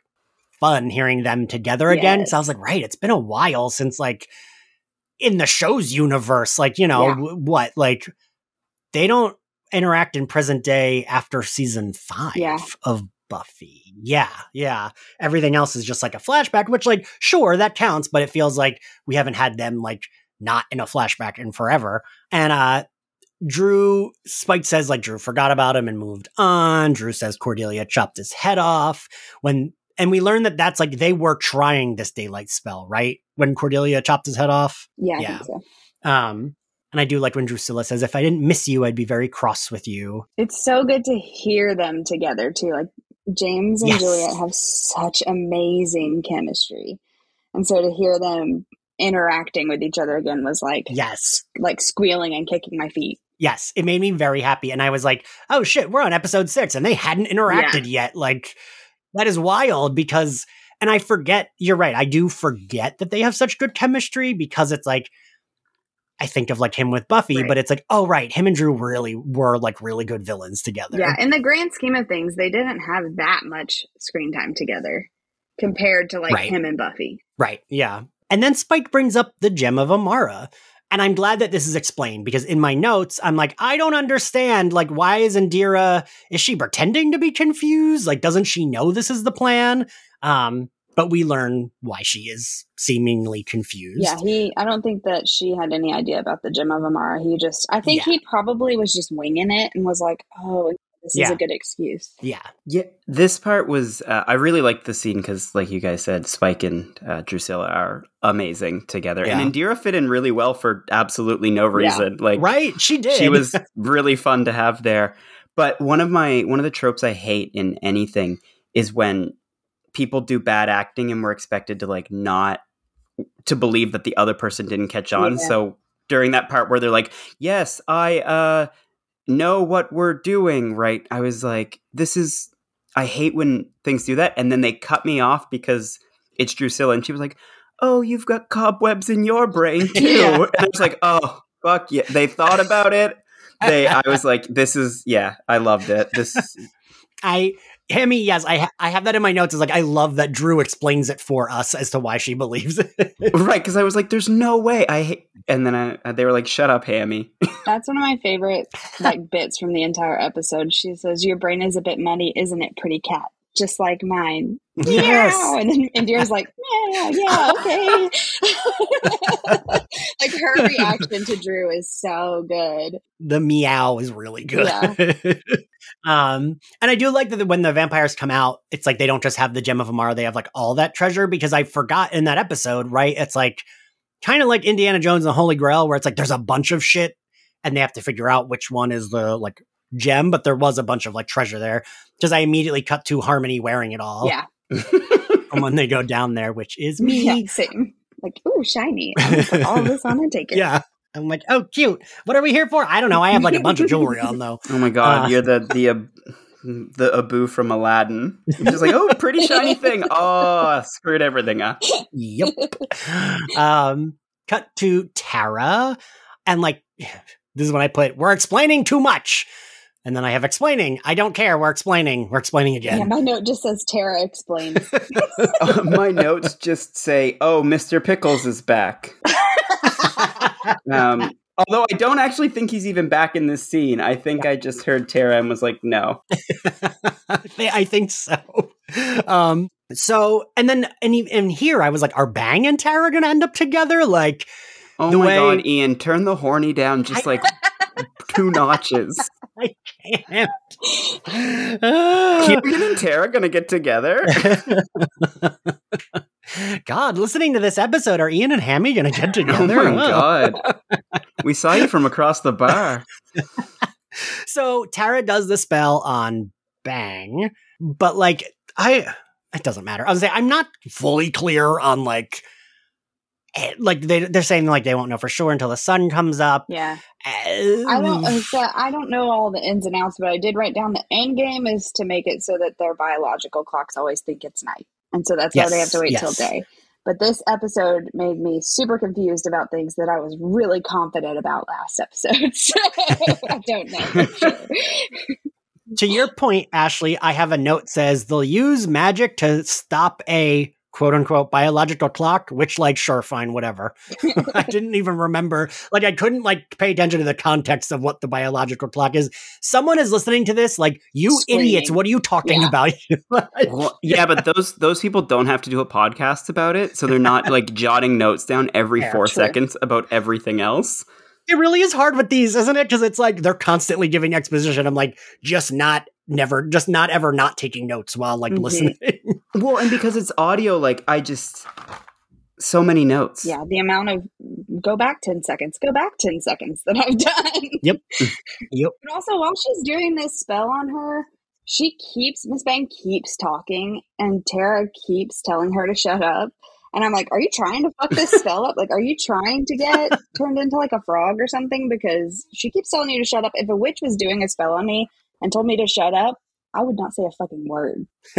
[SPEAKER 1] fun hearing them together again. So I was like, right, it's been a while since like in the show's universe, like, you know,
[SPEAKER 3] Yeah.
[SPEAKER 1] w- what, like they don't interact in present day after season five
[SPEAKER 3] Yeah.
[SPEAKER 1] of Buffy. Yeah, yeah. Everything else is just like a flashback, which like sure that counts, but it feels like we haven't had them like not in a flashback in forever. And uh Drew Spike says like Drew forgot about him and moved on. Drew says Cordelia chopped his head off when and we learn that that's like they were trying this daylight spell, right? When Cordelia chopped his head off.
[SPEAKER 3] Yeah,
[SPEAKER 1] Yeah.
[SPEAKER 3] so.
[SPEAKER 1] Um and I do like when Drusilla says, if I didn't miss you, I'd be very cross with you.
[SPEAKER 3] It's so good to hear them together too. Like James and
[SPEAKER 1] Yes.
[SPEAKER 3] Juliet have such amazing chemistry. And so to hear them interacting with each other again was like
[SPEAKER 1] Yes.
[SPEAKER 3] like squealing and kicking my feet.
[SPEAKER 1] Yes. It made me very happy. And I was like, oh shit, we're on episode six and they hadn't interacted yet. Like, that is wild because, and I forget, you're right. I do forget that they have such good chemistry because it's like, I think of like him with Buffy,
[SPEAKER 3] Right.
[SPEAKER 1] but it's like, oh, right. Him and Drew really were like really good villains together.
[SPEAKER 3] Yeah, in the grand scheme of things, they didn't have that much screen time together compared to like
[SPEAKER 1] Right.
[SPEAKER 3] him and Buffy.
[SPEAKER 1] Right. Yeah. And then Spike brings up the gem of Amara. And I'm glad that this is explained because in my notes, I'm like, I don't understand. Like, why is Indira, is she pretending to be confused? Like, doesn't she know this is the plan? Um, but we learn why she is seemingly confused.
[SPEAKER 3] Yeah, he. I don't think that she had any idea about the gem of Amara. He just. I think
[SPEAKER 1] Yeah.
[SPEAKER 3] he probably was just winging it and was like, "Oh, this is a good excuse."
[SPEAKER 1] Yeah.
[SPEAKER 2] Yeah, this part was. Uh, I really liked the scene because, like you guys said, Spike and uh, Drusilla are amazing together,
[SPEAKER 1] Yeah.
[SPEAKER 2] and Indira fit in really well for absolutely no
[SPEAKER 3] Yeah.
[SPEAKER 2] reason. Like,
[SPEAKER 1] Right. She did.
[SPEAKER 2] she was really fun to have there. But one of my one of the tropes I hate in anything is when people do bad acting and we're expected to like not to believe that the other person didn't catch on.
[SPEAKER 3] Yeah.
[SPEAKER 2] So during that part where they're like, "Yes, I uh know what we're doing," right? I was like, "This is I hate when things do that." And then they cut me off because it's Drusilla and she was like, "Oh, you've got cobwebs in your brain too."
[SPEAKER 1] Yeah.
[SPEAKER 2] And I was like, "Oh, fuck yeah." They thought about it they i was like this is yeah i loved it this
[SPEAKER 1] I, Hammy, yes, I, ha- I have that in my notes. Is like, I love that Drew explains it for us as to why she believes it.
[SPEAKER 2] right because i was like there's no way i hate and then I, uh, they were like shut up hammy
[SPEAKER 3] That's one of my favorite like bits from the entire episode. She says, "Your brain is a bit muddy, isn't it, pretty cat? Just like mine."
[SPEAKER 1] Yes.
[SPEAKER 3] Meow. And then Indira's like, "Yeah, yeah, okay." like her reaction to Drew is so good.
[SPEAKER 1] the meow is really good.
[SPEAKER 3] Yeah.
[SPEAKER 1] um, and I do like that when the vampires come out, it's like they don't just have the gem of Amara; they have like all that treasure. Because I forgot in that episode, right? It's like kind of like Indiana Jones and the Holy Grail, where it's like there's a bunch of shit, and they have to figure out which one is the like gem. But there was a bunch of like treasure there because I immediately cut to Harmony wearing it all
[SPEAKER 3] Yeah,
[SPEAKER 1] and when they go down there, which is me.
[SPEAKER 3] yeah, same. Like, ooh, shiny. I'm put all this on and take it.
[SPEAKER 1] Yeah. I'm like, oh, cute. What are we here for? I don't know. I have like a bunch of jewelry on though.
[SPEAKER 2] oh my god
[SPEAKER 1] Uh.
[SPEAKER 2] you're the the Ab- the abu from aladdin just like oh pretty shiny thing oh screwed everything up
[SPEAKER 1] Yep. um, cut to Tara, and like, this is when I put, we're explaining too much. And then I have explaining. I don't care. We're explaining. We're explaining
[SPEAKER 3] Yeah,
[SPEAKER 1] again.
[SPEAKER 3] my note just says Tara explains.
[SPEAKER 2] Uh, my notes just say oh mr pickles is back um although i don't actually think he's even back in this scene i think i just heard tara and was like no
[SPEAKER 1] I think so. Um, so, and then, and, and here I was like, are Bang and Tara going to end up together? Like,
[SPEAKER 2] oh
[SPEAKER 1] The
[SPEAKER 2] my
[SPEAKER 1] way-
[SPEAKER 2] god ian turn the horny down just like two notches
[SPEAKER 1] I can't.
[SPEAKER 2] Kieran and Tara gonna get together?
[SPEAKER 1] God, listening to this episode, are Ian and Hammy going to get together?
[SPEAKER 2] oh my god. we saw you from across the bar.
[SPEAKER 1] so Tara does the spell on Bang, but like I it doesn't matter. I was saying I'm not fully clear on like like they they're saying like they won't know for sure until the sun comes up.
[SPEAKER 3] Yeah. I don't uh, so I don't know all the ins and outs, but I did write down the end game is to make it so that their biological clocks always think it's night. And so that's
[SPEAKER 1] Yes,
[SPEAKER 3] why they have to wait
[SPEAKER 1] yes.
[SPEAKER 3] till day. But this episode made me super confused about things that I was really confident about last episode. So I don't know sure.
[SPEAKER 1] to your point, Ashley, I have a note says they'll use magic to stop a quote unquote biological clock, which like sure, fine, whatever. I didn't even remember. Like I couldn't like pay attention to the context of what the biological clock is. Someone is listening to this, like, you
[SPEAKER 3] Screaming.
[SPEAKER 1] idiots, what are you talking
[SPEAKER 3] Yeah.
[SPEAKER 1] about?
[SPEAKER 2] Well, yeah, but those those people don't have to do a podcast about it, so they're not like jotting notes down every
[SPEAKER 1] Yeah,
[SPEAKER 2] four
[SPEAKER 3] true.
[SPEAKER 2] seconds about everything else.
[SPEAKER 1] It really is hard with these, isn't it? Because it's like they're constantly giving exposition. I'm like, just not never, just not ever not taking notes while like
[SPEAKER 3] Mhm.
[SPEAKER 1] listening.
[SPEAKER 2] Well, and because it's audio, like I just so many notes.
[SPEAKER 3] Yeah, the amount of go back 10 seconds, go back 10 seconds that I've done.
[SPEAKER 1] Yep. Yep.
[SPEAKER 3] But also, while she's doing this spell on her, she keeps, Miss Bang keeps talking, and Tara keeps telling her to shut up. And I'm like, are you trying to fuck this spell up? Like, are you trying to get turned into like a frog or something? Because she keeps telling you to shut up. If a witch was doing a spell on me and told me to shut up, I would not say a fucking word.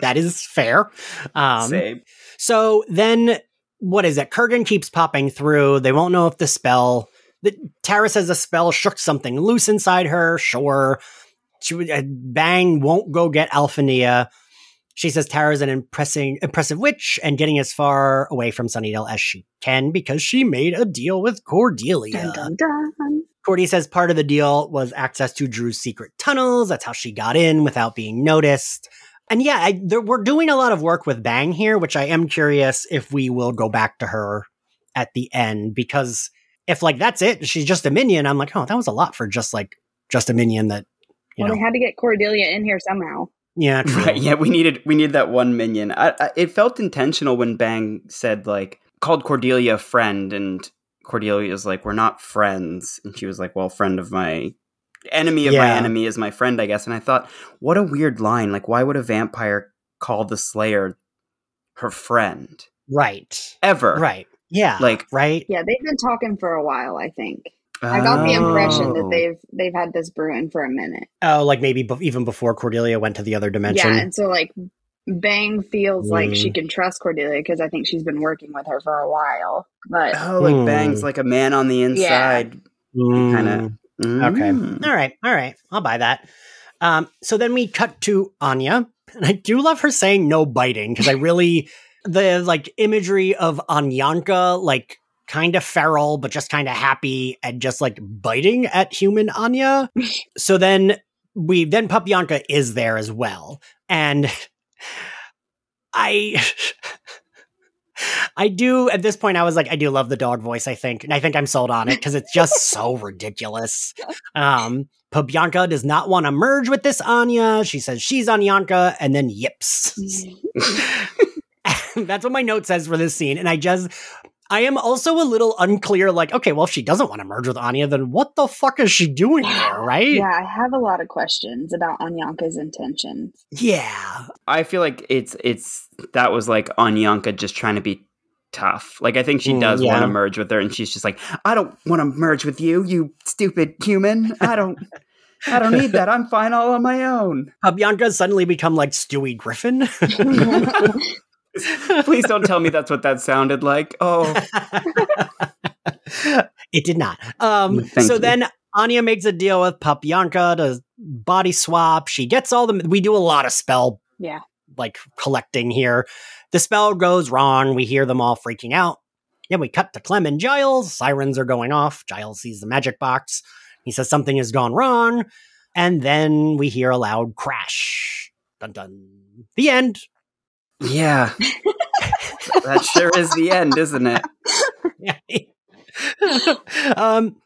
[SPEAKER 1] that is fair. Um,
[SPEAKER 2] Same.
[SPEAKER 1] So then, what is it? Kurgan keeps popping through. They won't know if the spell. The, Tara says the spell shook something loose inside her. Sure. She would, uh, Bang won't go get Alphania. She says Tara's an impressing, impressive witch and getting as far away from Sunnydale as she can because she made a deal with Cordelia.
[SPEAKER 3] Dun, dun, dun.
[SPEAKER 1] Cordy says part of the deal was access to Drew's secret tunnels. That's how she got in without being noticed. And yeah, I, there, we're doing a lot of work with Bang here, which I am curious if we will go back to her at the end because if like that's it, she's just a minion. I'm like, oh, that was a lot for just like just a minion that you
[SPEAKER 3] Well,
[SPEAKER 1] know.
[SPEAKER 3] they had to get Cordelia in here somehow.
[SPEAKER 1] Yeah, true.
[SPEAKER 2] Right, yeah, we needed we needed that one minion. I, I, it felt intentional when Bang said like called Cordelia a friend, and Cordelia's like, "We're not friends," and she was like, "Well, friend of my enemy of my enemy is my friend, I guess." And I thought, what a weird line. Like, why would a vampire call the Slayer her friend
[SPEAKER 1] Right.
[SPEAKER 2] ever?
[SPEAKER 1] Right. Yeah.
[SPEAKER 2] Like,
[SPEAKER 1] right.
[SPEAKER 3] Yeah, they've been talking for a while, I think. I got the impression that
[SPEAKER 2] Oh.
[SPEAKER 3] they've they've had this brewing for a minute.
[SPEAKER 1] Oh, like maybe be- even before Cordelia went to the other dimension.
[SPEAKER 3] Yeah, and so like Bang feels like
[SPEAKER 1] Mm.
[SPEAKER 3] she can trust Cordelia because I think she's been working with her for a while. But
[SPEAKER 2] Oh, like
[SPEAKER 1] Hmm.
[SPEAKER 2] Bang's like a man on the inside.
[SPEAKER 1] Mm.
[SPEAKER 2] Kind of.
[SPEAKER 1] Okay. All right. All right. I'll buy that. Um, so then we cut to Anya. And I do love her saying no biting because I really, the like imagery of Anyanka, like kind of feral, but just kind of happy and just like biting at human Anya. so then we, then Papyanka is there as well. And I. I do at this point I was like I do love the dog voice I think and I think I'm sold on it because it's just so ridiculous. Um Pobyanka does not want to merge with this Anya. She says she's Anyanka and then yips. That's what my note says for this scene and I just I am also a little unclear like okay well if she doesn't want to merge with Anya then what the fuck is she doing there right?
[SPEAKER 3] yeah, I have a lot of questions about Anyanka's intentions.
[SPEAKER 1] Yeah.
[SPEAKER 2] I feel like it's it's that was like Anyanka just trying to be tough. Like I think she
[SPEAKER 1] Mm,
[SPEAKER 2] does want to merge with her, and she's just like, I don't want to merge with you, you stupid human. I don't. I don't need that. I'm fine all on my own.
[SPEAKER 1] Pobyanka's suddenly become like Stewie Griffin.
[SPEAKER 2] Please don't tell me that's what that sounded like. Oh,
[SPEAKER 1] it did not. Um, so
[SPEAKER 2] you.
[SPEAKER 1] then Anya makes a deal with Papyanka to body swap. She gets all the. We do a lot of spell
[SPEAKER 3] yeah.
[SPEAKER 1] like collecting here. The spell goes wrong. We hear them all freaking out. Then we cut to Clem and Giles. Sirens are going off. Giles sees the magic box. He says something has gone wrong. And then we hear a loud crash. Dun dun. The end.
[SPEAKER 2] Yeah. that sure is the end, isn't it?
[SPEAKER 1] um,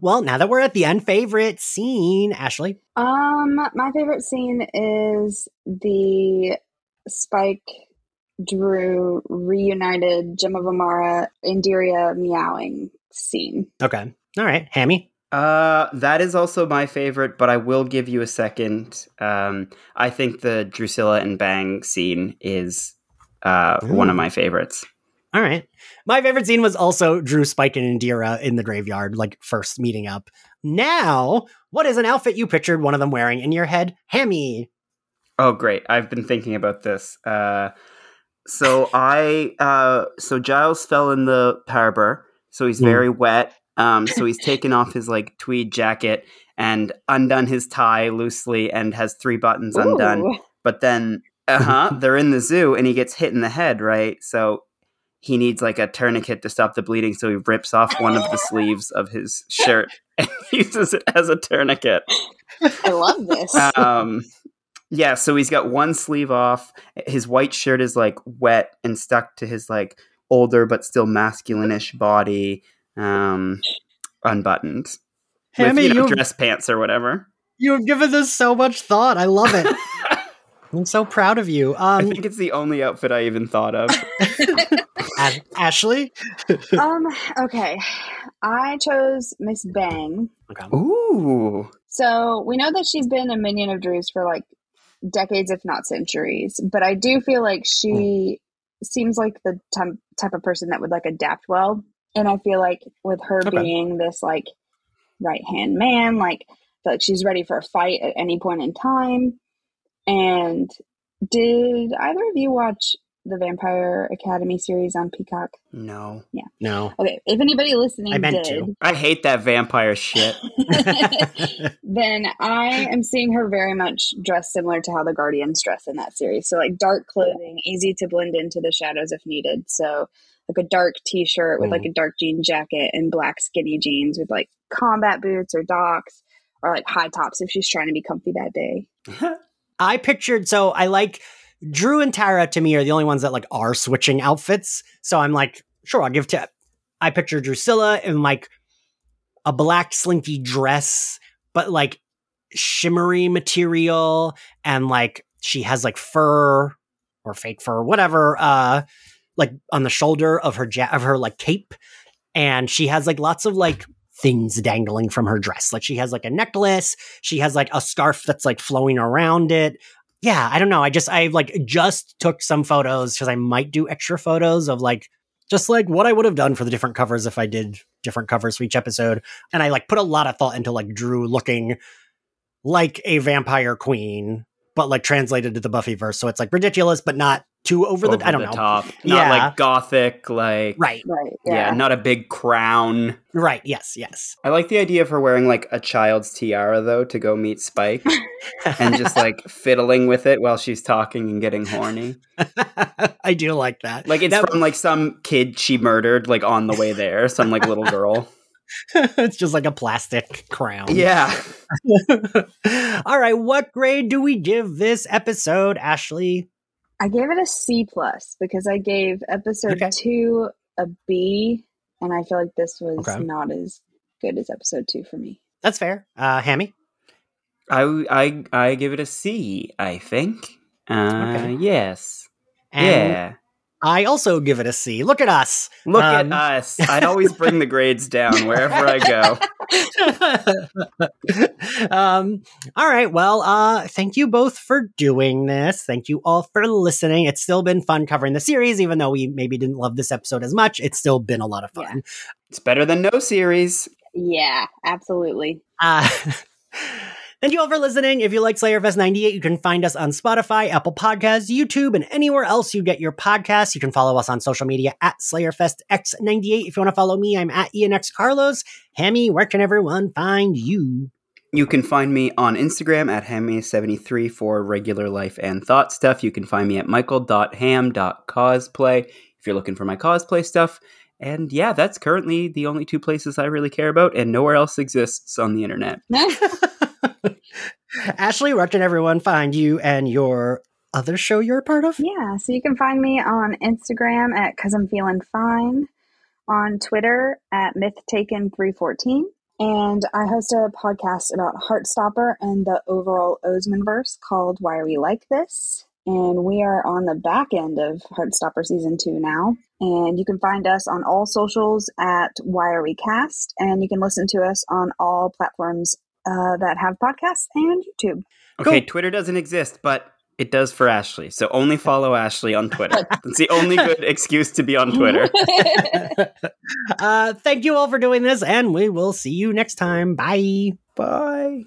[SPEAKER 1] well, now that we're at the end, favorite scene, Ashley.
[SPEAKER 3] Um, my favorite scene is the Spike Drew reunited Gem of Amara, Indira meowing scene.
[SPEAKER 1] Okay. All right. Hammy?
[SPEAKER 2] Uh, that is also my favorite, but I will give you a second. Um, I think the Drusilla and Bang scene is uh, one of my favorites.
[SPEAKER 1] All right. My favorite scene was also Drew, Spike, and Indira in the graveyard, like first meeting up. Now, what is an outfit you pictured one of them wearing in your head? Hammy.
[SPEAKER 2] Oh, great. I've been thinking about this. Uh, so I, uh, so Giles fell in the harbor, so he's
[SPEAKER 1] Mm.
[SPEAKER 2] very wet. Um, so he's taken off his like tweed jacket and undone his tie loosely and has three buttons undone. But then, uh huh, they're in the zoo and he gets hit in the head, right? So he needs like a tourniquet to stop the bleeding. So he rips off one of the sleeves of his shirt and uses it as a tourniquet.
[SPEAKER 3] I love this.
[SPEAKER 2] Um, yeah, so he's got one sleeve off. His white shirt is like wet and stuck to his like older but still masculine-ish body, um, unbuttoned.
[SPEAKER 1] Hammy,
[SPEAKER 2] with, you know,
[SPEAKER 1] you,
[SPEAKER 2] dress pants or whatever.
[SPEAKER 1] you've given this so much thought. I love it. I'm so proud of you.
[SPEAKER 2] I
[SPEAKER 1] Um,
[SPEAKER 2] think it's the only outfit I even thought of.
[SPEAKER 1] Ash- Ashley?
[SPEAKER 3] um, okay. I chose Miss Bang.
[SPEAKER 1] Okay.
[SPEAKER 2] Ooh.
[SPEAKER 3] So we know that she's been a minion of Drew's for like decades, if not centuries. But I do feel like she seems like the type type of person that would like adapt well. And I feel like with her
[SPEAKER 1] Okay.
[SPEAKER 3] being this like right hand man, like I feel like she's ready for a fight at any point in time. And did either of you watch the Vampire Academy series on Peacock?
[SPEAKER 2] No. Yeah.
[SPEAKER 1] No.
[SPEAKER 3] Okay, if anybody listening
[SPEAKER 1] I meant
[SPEAKER 3] did,
[SPEAKER 2] I hate that vampire shit.
[SPEAKER 3] then I am seeing her very much dressed similar to how the Guardians dress in that series. So like dark clothing, easy to blend into the shadows if needed. So like a dark t-shirt with like a dark jean jacket and black skinny jeans with like combat boots or docks or like high tops if she's trying to be comfy that day.
[SPEAKER 1] I pictured so I like Drew and Tara to me are the only ones that like are switching outfits. So I'm like, sure, I'll give to I picture Drusilla in like a black slinky dress, but like shimmery material and like she has like fur or fake fur, whatever, uh like on the shoulder of her ja- of her like cape. And she has like lots of like things dangling from her dress. Like she has like a necklace, she has like a scarf that's like flowing around it. Yeah, I don't know. I just I like just took some photos because I might do extra photos of like just like what I would have done for the different covers if I did different covers for each episode. And I like put a lot of thought into like Drew looking like a vampire queen, but like translated to the Buffy verse. So it's like ridiculous, but not too over the
[SPEAKER 2] Over
[SPEAKER 1] I don't
[SPEAKER 2] the
[SPEAKER 1] know.
[SPEAKER 2] top. Not
[SPEAKER 1] Yeah.
[SPEAKER 2] like gothic, like
[SPEAKER 1] Right.
[SPEAKER 3] Right.
[SPEAKER 2] yeah,
[SPEAKER 3] Yeah.
[SPEAKER 2] not a big crown.
[SPEAKER 1] Right. Yes, yes.
[SPEAKER 2] I like the idea of her wearing like a child's tiara though to go meet Spike and just like fiddling with it while she's talking and getting horny.
[SPEAKER 1] I do like that.
[SPEAKER 2] Like it's
[SPEAKER 1] That-
[SPEAKER 2] from like some kid she murdered like on the way there, some like little girl.
[SPEAKER 1] it's just like a plastic crown.
[SPEAKER 2] Yeah.
[SPEAKER 1] All right, what grade do we give this episode, Ashley?
[SPEAKER 3] I gave it a C plus because I gave episode
[SPEAKER 1] Okay.
[SPEAKER 3] two a B, and I feel like this was
[SPEAKER 1] Okay.
[SPEAKER 3] not as good as episode two for me.
[SPEAKER 1] That's fair. Uh Hammy?
[SPEAKER 2] I I I give it a C, I think. Uh
[SPEAKER 1] Okay.
[SPEAKER 2] yes.
[SPEAKER 1] And
[SPEAKER 2] yeah.
[SPEAKER 1] I also give it a C. Look at us.
[SPEAKER 2] Look
[SPEAKER 1] um,
[SPEAKER 2] at us. I'd always bring the grades down wherever I go.
[SPEAKER 1] um, all right. Well, uh, thank you both for doing this. Thank you all for listening. It's still been fun covering the series, even though we maybe didn't love this episode as much. It's still been a lot of fun.
[SPEAKER 2] It's better than no series.
[SPEAKER 3] Yeah, absolutely.
[SPEAKER 1] Uh, thank you all for listening. If you like Slayerfest 98, you can find us on Spotify, Apple Podcasts, YouTube, and anywhere else you get your podcasts. You can follow us on social media at SlayerFestX98. If you want to follow me, I'm at ENX Carlos. Hammy, where can everyone find you?
[SPEAKER 2] You can find me on Instagram at hammy73 for regular life and thought stuff. You can find me at michael.ham.cosplay if you're looking for my cosplay stuff. And yeah, that's currently the only two places I really care about, and nowhere else exists on the internet.
[SPEAKER 1] Ashley, where can everyone find you and your other show you're a part of?
[SPEAKER 3] Yeah, so you can find me on Instagram at Cause I'm Feeling Fine, on Twitter at MythTaken314, and I host a podcast about Heartstopper and the overall Osemanverse called Why Are We Like This? And we are on the back end of Heartstopper season two now. And you can find us on all socials at Why Are We Cast. And you can listen to us on all platforms uh, that have podcasts and YouTube.
[SPEAKER 2] Okay, cool. Twitter doesn't exist, but it does for Ashley. So only follow Ashley on Twitter. It's the only good excuse to be on Twitter.
[SPEAKER 1] uh, thank you all for doing this, and we will see you next time. Bye.
[SPEAKER 2] Bye.